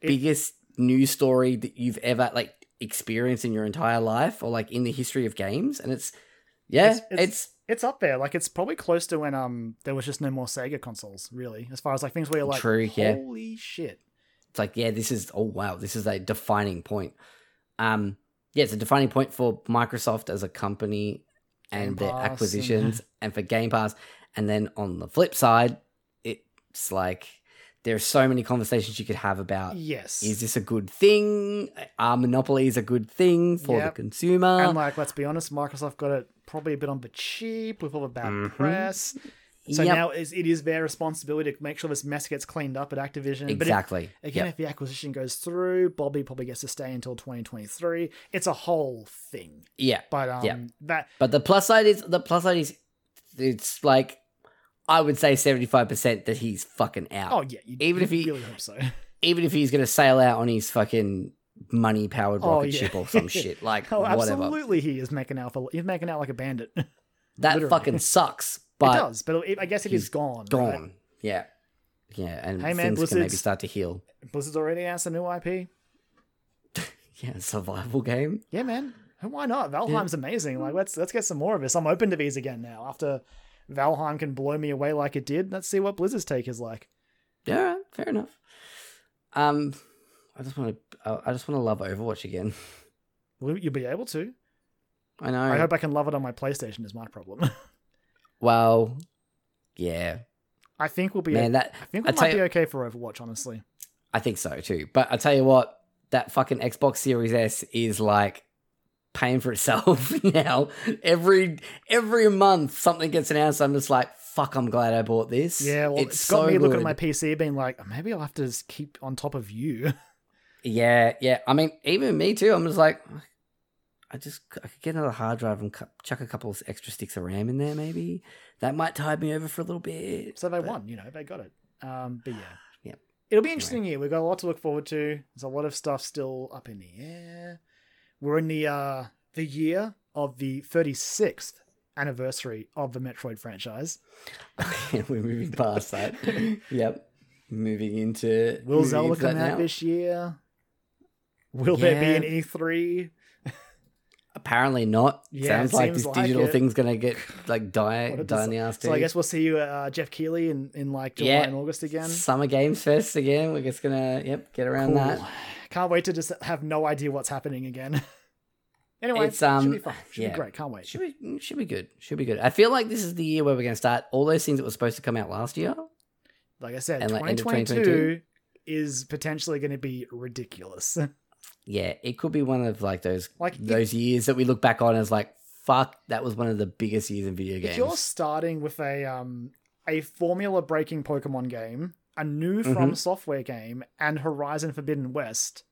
biggest news story that you've ever like experience in your entire life or like in the history of games. And it's yeah, It's- it's, it's- It's up there. Like it's probably close to when um there was just no more Sega consoles, really. As far as like things where you're like, True, yeah. holy shit. it's like yeah, this is oh wow, this is a defining point. Um, yeah, it's a defining point for Microsoft as a company Game and their Pass and- acquisitions and for Game Pass. And then on the flip side, it's like there's so many conversations you could have about Yes. is this a good thing? Are monopolies a good thing for Yep. the consumer? and like, let's be honest, Microsoft got it probably a bit on the cheap with all the bad Mhm. press. So Yep. now it's, their responsibility to make sure this mess gets cleaned up at Activision. But if, exactly. again, Yep. if the acquisition goes through, Bobby probably gets to stay until 2023. It's a whole thing. yeah. But um, Yeah. that But the plus side is the plus side is it's like I would say seventy five percent that he's fucking out. oh yeah, you, Even you if he- really hope so. Even if he's gonna sail out on his fucking money powered Oh, rocket yeah. ship or some shit. Like Oh, whatever. absolutely, he is making out. For, he's making out like a bandit. That Literally. fucking sucks. But it does, but it, I guess it is he's gone. right? gone. Yeah. Yeah, and Hey, man, things can maybe start to heal. Blizzard's already announced a new IP. Yeah, survival game. Yeah, man. Why not? Valheim's amazing. Like, let's let's get some more of this. I'm open to these again now. After Valheim can blow me away like it did, let's see what Blizzard's take is like. Yeah, right, fair enough. Um, I just want to, I just want to love Overwatch again. Will you be able to? I know. I hope I can love it on my PlayStation. Is my problem. well, yeah, I think we'll be. man, that I think I we tell might be you- okay for Overwatch. Honestly, I think so too. But I tell you what, that fucking Xbox Series S is like paying for itself now. Every every month something gets announced. I'm just like, fuck. I'm glad I bought this. yeah. Well, it's it's got so me looking good. at my PC, being like, maybe I'll have to just keep on top of you. Yeah, yeah. I mean, even me too. I'm just like, I just I could get another hard drive and cu- chuck a couple of extra sticks of RAM in there. Maybe that might tide me over for a little bit. So they but- won, you know, they got it. Um, but yeah, Yep. it'll be interesting year. We've got a lot to look forward to. There's a lot of stuff still up in the air. We're in the uh the year of the 36th anniversary of the Metroid franchise. We're moving past that. yep. Moving into Will moving Zelda into come out this year? Will there be an E E3? Apparently not. Yeah, Sounds like this like digital it. thing's gonna get like die die in the ass. So I guess we'll see you at uh, Jeff Keighley in, in like July Yeah. and August again. Summer Games Fest again. We're just gonna yep get around Cool. that. Can't wait to just have no idea what's happening again. anyway, It's, um, should be fun. Should yeah. be great. Can't wait. Should be should be good. Should be good. I feel like this is the year where we're gonna start all those things that were supposed to come out last year. Like I said, And, like, 2022 2022? is potentially going to be ridiculous. Yeah, it could be one of like those Like, those years that we look back on as like fuck. That was one of the biggest years in video games. if you're starting with a um a formula breaking Pokemon game, a new Mm-hmm. FromSoftware game, and Horizon Forbidden West,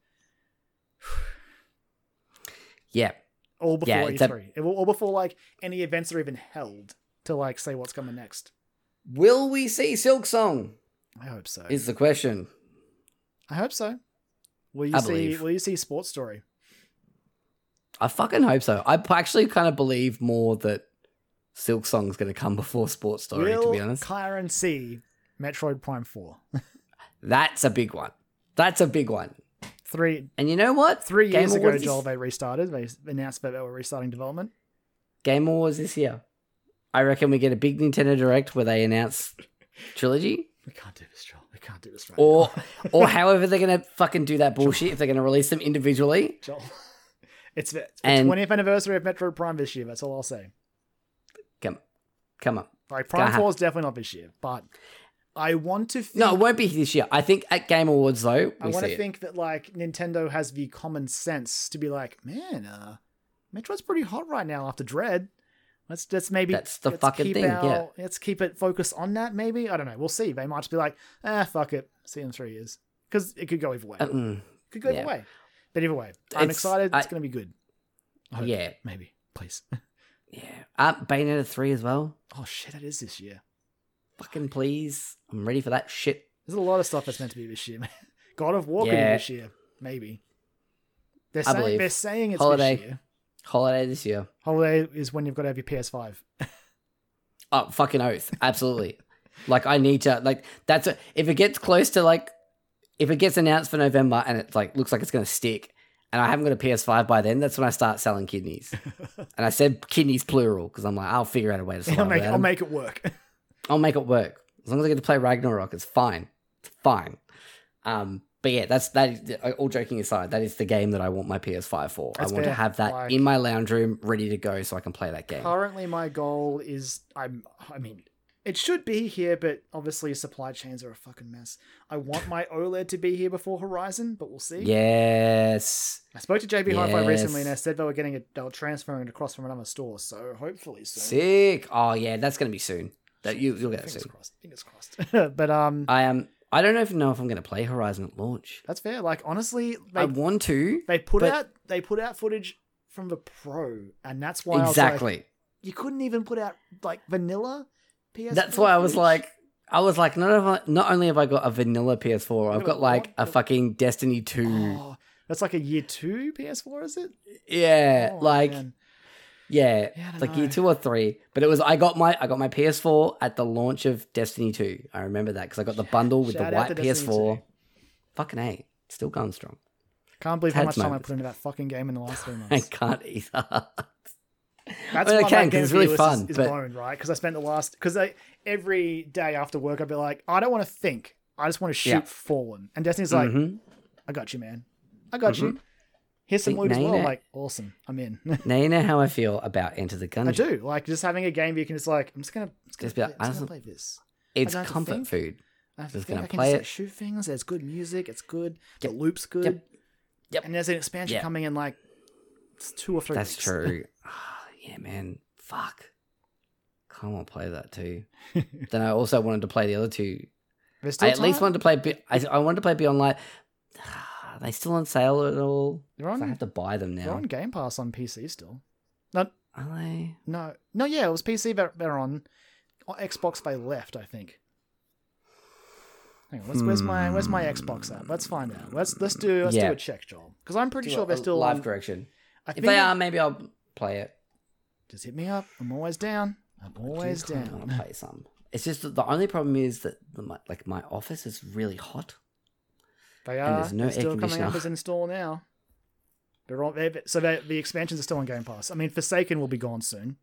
Yeah, all before Yeah, it's a- E3, It will- all before like any events are even held to like say what's coming next. will we see Silksong? I hope so. Is the question. I hope so. Will you I see? believe. Will you see Sports Story? I fucking hope so. I actually kind of believe more that Silksong's going to come before Sports Story. Will to be honest, Kyron see Metroid Prime Four? that's a big one. That's a big one. Three And you know what? three Game years ago, Joel, they restarted. They announced that they were restarting development. Game Awards this year. I reckon we get a big Nintendo Direct where they announce trilogy, We can't do this, Joel. We can't do this right or or however they're going to fucking do that bullshit. If they're going to release them individually, Joel. It's the, it's the And- 20th anniversary of Metroid Prime this year. That's all I'll say. come, come on. Like Prime 4 is definitely not this year, but I want to think, No, it won't be this year. I think at Game Awards though, I want to it. think that like Nintendo has the common sense to be like, man, uh, Metroid's pretty hot right now after Dread. Let's let's maybe That's the let's fucking keep thing, our- yeah. Let's keep it focused on that. Maybe I don't know. We'll see. They might just be like, ah, fuck it. See you in three years because it could go either way. Uh, mm, could go yeah. either way. But either way, I'm It's- excited. I- it's gonna be good. Yeah, maybe. Please. yeah. Uh, Bayonetta three as well. Oh shit, that is this year. Fucking please, I'm ready for that shit. There's a lot of stuff that's meant to be this year. man. God of War could be Yeah. this year, maybe. They're I saying believe. they're saying it's Holiday. this year. Holiday this year. Holiday is when you've got to have your PS5. Oh, fucking oath. Absolutely. like I need to like that's a, if it gets close to like if it gets announced for November and it like looks like it's going to stick, and I haven't got a PS5 by then, that's when I start selling kidneys. and I said kidneys plural because I'm like, I'll figure out a way to survive. I'll I'll make it work. I'll make it work as long as I get to play Ragnarok. It's fine. It's fine. Um, but yeah, that's that. All joking aside, that is the game that I want my PS5 for. That's I want fair. to have that Like- in my lounge room, ready to go, so I can play that game. Currently, my goal is I'm. I mean, it should be here, but obviously supply chains are a fucking mess. I want my OLED to be here before Horizon, but we'll see. Yes. I spoke to JB Hi-Fi recently, and they said they were getting it. They were transferring it across from another store, so hopefully soon. Sick. Oh yeah, that's gonna be soon. That you you'll get it Fingers soon. crossed. Fingers crossed. but um, I am. I don't even know if I'm gonna play Horizon at launch. that's fair. Like honestly, I they want to. they put but- out they put out footage from the Pro, and that's why I was exactly. like, you couldn't even put out like vanilla PS. That's why I was like, I was like, not, have I, not only have I got a vanilla PS4, I've got got like a fucking Destiny 2. oh, that's like a year two PS4, is it? yeah, Oh, like man. Yeah, Yeah, I like know. year two or three. But it was I got my I got my PS4 at the launch of Destiny 2. I remember that because I got the bundle with Shout the white PS4. 2. Fucking a, still going strong. Can't believe how much time I put into that fucking game in the last three months. I can't either. That's I mean, I why can, my 'cause game it's really fun, Is, is but- blown, right? Because I spent the last because every day after work I'd be like, I don't want to think. I just want to shoot Yeah. Fallen. And Destiny's like, Mhm. I got you, man. I got you. Here's some See, loot as well. know- Like, awesome. I'm in. Now you know how I feel about Enter the Gun. I do. Like just having a game where you can just like, I'm just gonna, just gonna, Just play, I'm just gonna play this. It's don't have to comfort food. I to Just think gonna I can play just it. like, shoot things. There's good music. It's good. Yep. The loop's good. Yep. Yep. And there's an expansion Yeah. coming in like it's two or three. That's weeks. true. Ah, yeah, man. Fuck. Of want to play that too. then I also wanted to play the other two. I at least wanted to play. Be- I, I wanted to play Beyond Light. Are they still on sale at all? They're on. I have to buy them now. they're on Game Pass on PC still. Not Are they? no no yeah it was PC they're, they're on. on Xbox they left I think. Hang on, let's, where's my where's my Xbox at? Let's find out. Let's let's do let's Yeah. do a check, Joel, because I'm pretty Do sure a- they're still live on. correction. I If they are, maybe I'll play it. just hit me up. I'm always down. I'm always I want down. to play some. It's just that the only problem is that the, my, like my office is really hot. They And are. there's no they're still coming up as install now. They're all they so they, the expansions are still on Game Pass. I mean, Forsaken will be gone soon,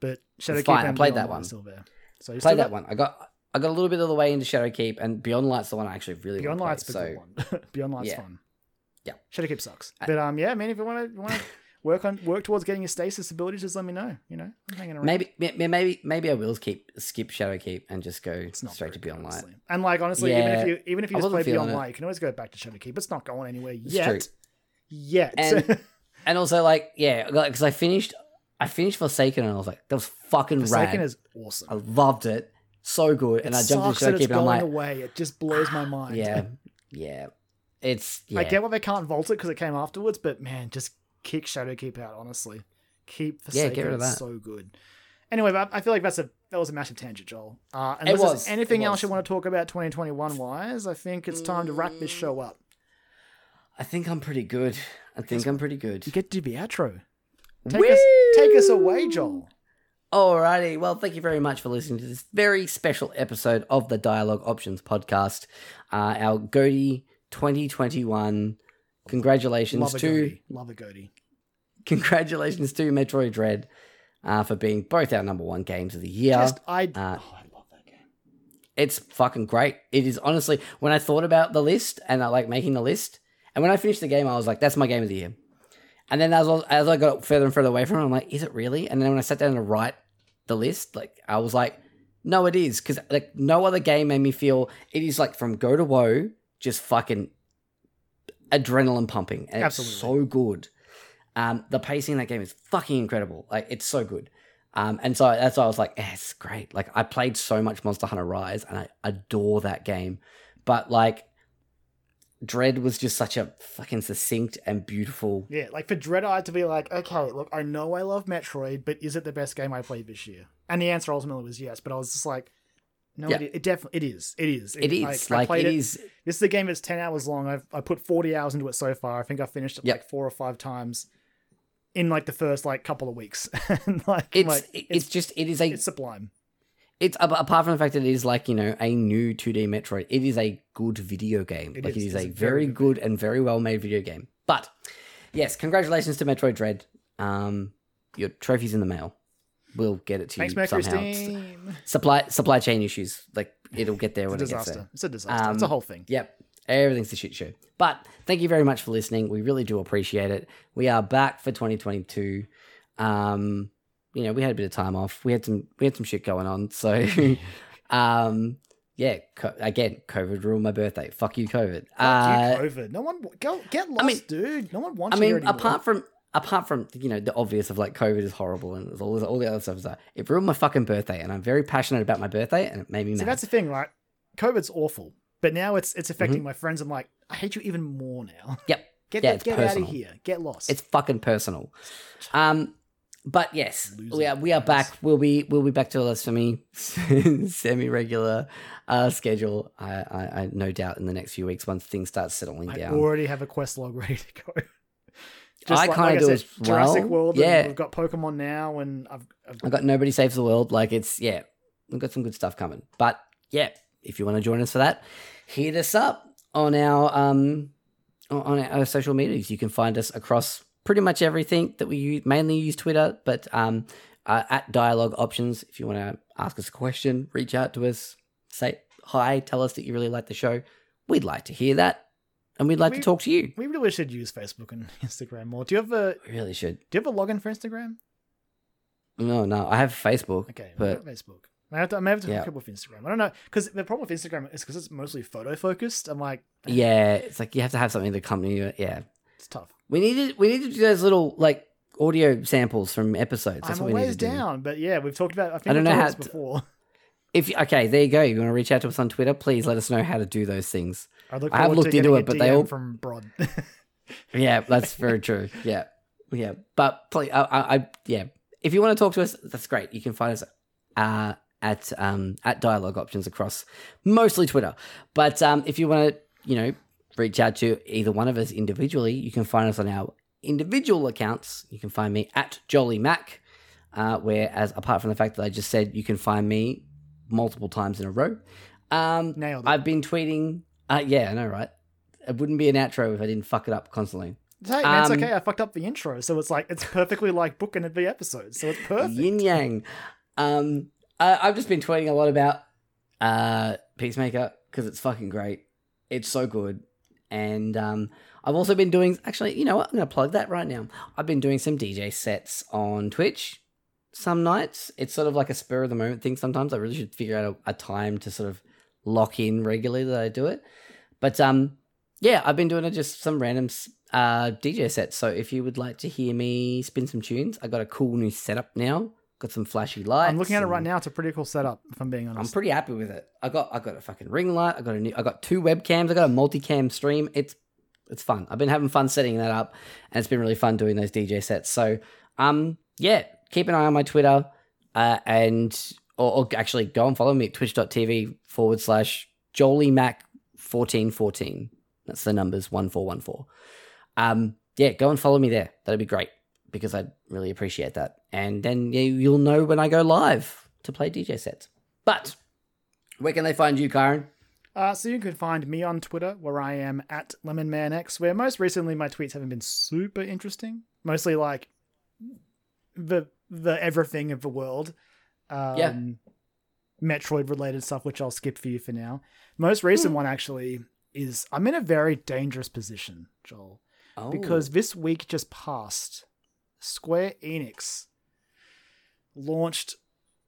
but Shadowkeep fine, I and played Beyond that one. still there. So you Play still that got, one. I got I got a little bit of the way into Shadowkeep, and Beyond Light's the one I actually really Beyond Light's to the play. good one. Beyond Light's Yeah. fun. Yeah. Shadowkeep sucks, but um, yeah, I mean, if you want to work on work towards getting your stasis ability, just let me know. You know, I'm hanging around. maybe maybe maybe I will keep skip Shadowkeep and just go straight to Beyond Light. honestly. And like honestly, even if you even if you just play Beyond it. Light, you can always go back to Shadowkeep. It's not going anywhere It's yet. true. Yet. And- And also like yeah, because I finished I finished Forsaken and I was like that was fucking Forsaken rad. is awesome. I loved it, so good. and I jumped into that it's Shadowkeep and I'm like away. It just blows my mind. yeah yeah, it's yeah. I get why they can't vault it because it came afterwards, but man, just kick Shadowkeep out. Honestly, keep Yeah, Forsaken. get rid of that. So good. Anyway, but I feel like that's a that was a massive tangent, Joel. Uh, It was, anything it else you want to talk about 2021 wise, I think it's time to wrap this show up. I think I'm pretty good. I think I'm pretty good. You get to the outro. Take us take us away, Joel. Alrighty, well, thank you very much for listening to this very special episode of the Dialogue Options podcast. Uh, our Goaty 2021. Congratulations Love a to goatee. Love a goatee. congratulations to Metroid Dread uh, for being both our number one games of the year. Just I. Uh, oh, I love that game. it's fucking great. It is honestly when I thought about the list and I like making the list, and when I finished the game, I was like, "That's my game of the year." And then as I, as I got further and further away from it, I'm like, "Is it really?" And then when I sat down to write the list, like I was like, "No, it is," because like no other game made me feel it is like from go to woe, just fucking adrenaline pumping, and it's so good. Um, the pacing in that game is fucking incredible. Like it's so good. Um, and so that's why I was like, eh, it's great. Like I played so much Monster Hunter Rise and I adore that game. But like Dread was just such a fucking succinct and beautiful. Yeah, like for Dread Eye to be like, okay, look, I know I love Metroid, but is it the best game I played this year? And the answer ultimately was yes. But I was just like, no, Yeah. it, it definitely it is. It is. It is I like played it is. This is a game that's ten hours long. I've I put forty hours into it so far. I think I finished it Yep. like four or five times in like the first like couple of weeks. like, It's, like, it's it's just it is a it's sublime. it's apart from the fact that it is like you know a new 2D Metroid, it is a good video game. It like is. it is a very good and very well made video game. But yes, congratulations to Metroid Dread. Um, your trophy's in the mail. We'll get it to Thanks, you somehow. Supply supply chain issues, like it'll get there It's a when it gets disaster. there. It's a disaster. it's a Um, whole thing. Yep. Everything's a shit show. But thank you very much for listening. We really do appreciate it. We are back for 2022. Um, you know, we had a bit of time off. We had some we had some shit going on. So um yeah, co- again, COVID ruined my birthday. Fuck you, COVID. Fuck Uh, you, COVID. No one go get lost, mean- dude. No one wants I mean, apart from apart from you know the obvious of like COVID is horrible and all this, all the other stuff is that it ruined my fucking birthday, and I'm very passionate about my birthday, and it made me mad. that's the thing, right? COVID's awful, but now it's it's affecting Mm-hmm. my friends. I'm like, I hate you even more now. Yep. Get Yeah, the- get out of here. Get lost. It's fucking personal. Um, but yes, Loser we are we are back. We'll be we'll be back to a semi semi regular uh, schedule. I, I I no doubt in the next few weeks once things start settling I down. I already have a quest log ready to go. I kinda do as Jurassic well. World. Yeah. and we've got Pokemon now, and I've, I've I got nobody saves the world. Like it's yeah, we've got some good stuff coming. But yeah, if you want to join us for that, hit us up on our um on our social medias. You can find us across pretty much everything that we use. Mainly use Twitter, but um uh, at Dialogue Options. If you want to ask us a question, reach out to us. Say hi. Tell us that you really like the show. We'd like to hear that, and we'd like We- to talk to you. we really should use Facebook and Instagram more. Do you have a We really should. Do you have a login for Instagram? No, no. I have Facebook, Okay, but Facebook. I have to, I may have to Yeah. hook up with Instagram. I don't know because the problem with Instagram is because it's mostly photo focused. I'm like, yeah, it's like you have to have something to accompany you. Uh, yeah. it's tough. We needed we need to do those little like audio samples from episodes. That's I'm what we need to do. down, but yeah, we've talked about. I think I don't know how to- before. If okay, there you go. You want to reach out to us on Twitter? Please let us know how to do those things. I, look I have looked to into it, but they all- from Brod. Yeah, that's very true. Yeah, yeah. But please, I, I, I yeah. If you want to talk to us, that's great. You can find us uh, at um, at Dialogue Options across mostly Twitter. But um, if you want to, you know, reach out to either one of us individually, you can find us on our individual accounts. You can find me at Jolly Mac. Uh, whereas apart from the fact that I just said you can find me multiple times in a row, um, Nailed it. I've been tweeting. Uh, yeah, I know, right? It wouldn't be an outro if I didn't fuck it up constantly. Hey, man, it's Um, okay. I fucked up the intro, so it's like it's perfectly like booking the episode, so it's perfect. Yin yang. Um, I, I've just been tweeting a lot about uh, Peacemaker because it's fucking great. It's so good, and um, I've also been doing. Actually, you know what? I'm going to plug that right now. I've been doing some DJ sets on Twitch. Some nights it's sort of like a spur of the moment thing. Sometimes I really should figure out a, a time to sort of lock in regularly that I do it. But um, yeah, I've been doing just some random uh, DJ sets. So if you would like to hear me spin some tunes, I got a cool new setup now. Got some flashy lights. I'm looking at it right now. It's a pretty cool setup. If I'm being honest, I'm pretty happy with it. I got I got a fucking ring light. I got a new. I got two webcams. I got a multicam stream. It's it's fun. I've been having fun setting that up, and it's been really fun doing those DJ sets. So um yeah, keep an eye on my Twitter, uh, and or, or actually go and follow me at twitch.tv forward slash jollymac fourteen fourteen. That's the numbers one four one four. Um yeah, go and follow me there. That'd be great because I'd really appreciate that. And then yeah, you'll know when I go live to play DJ sets. But where can they find you, Karen? Uh, so you can find me on Twitter, where I am at LemonManX, where most recently my tweets haven't been super interesting. Mostly like the the everything of the world. Um, Yeah. Metroid related stuff, which I'll skip for you for now. Most recent one actually is I'm in a very dangerous position, Joel, Oh, because this week just passed. Square Enix launched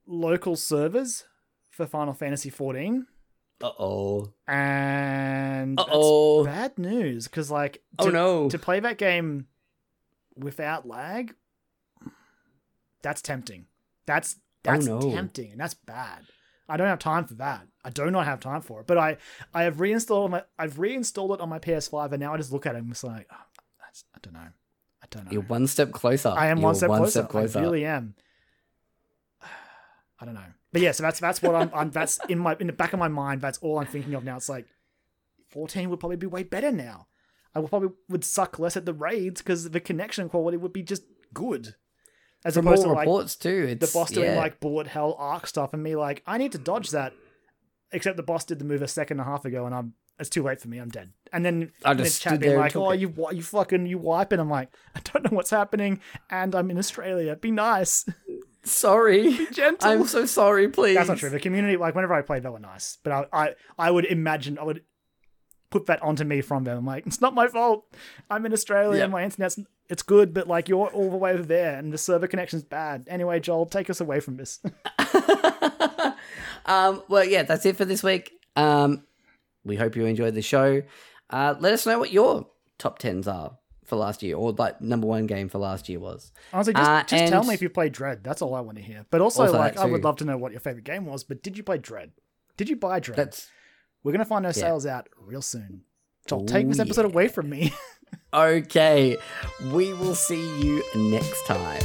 local servers for Final Fantasy 14 uh oh, and uh oh, bad news because like oh no, to play that game without lag that's tempting that's Oh, that's Oh, no. tempting and that's bad. I don't have time for that. I do not have time for it but i i have reinstalled my i've reinstalled it on my ps5 and now i just look at it and it's like oh, that's, i don't know. I don't know. you're one step closer. i am You're one step one closer. step closer. i really am. I don't know. But yeah so that's that's what i'm, I'm that's in my in the back of my mind that's all i'm thinking of now. It's like 14 would probably be way better now. I would probably would suck less at the raids because the connection quality would be just good as From opposed to like reports too, the boss doing yeah. like bullet hell arc stuff and me like i need to dodge that except the boss did the move a second and a half ago and i'm it's too late for me. I'm dead. And then I just chat being like, oh, it. you you fucking you wiping?" I'm like, I don't know what's happening, and I'm in Australia. Be nice, Sorry. be gentle. I'm so sorry, please. That's not true. The community, like whenever I played, they were nice, but I I I would imagine I would put that onto me from them. I'm like, it's not my fault. I'm in Australia. Yep. My internet's it's good, but like you're all the way over there, and the server connection's bad. Anyway, Joel, take us away from this. Um, well, yeah, that's it for this week. Um, we hope you enjoyed the show. Uh, let us know what your top tens are for last year, or like number one game for last year was. Honestly, just, Uh, just tell me if you played Dread. That's all I want to hear. But also, Also like, I would love to know what your favorite game was. But did you play Dread? Did you buy Dread? That's We're gonna find those Yeah. sales out real soon. Joel, take this episode yeah. away from me. okay. We will see you next time.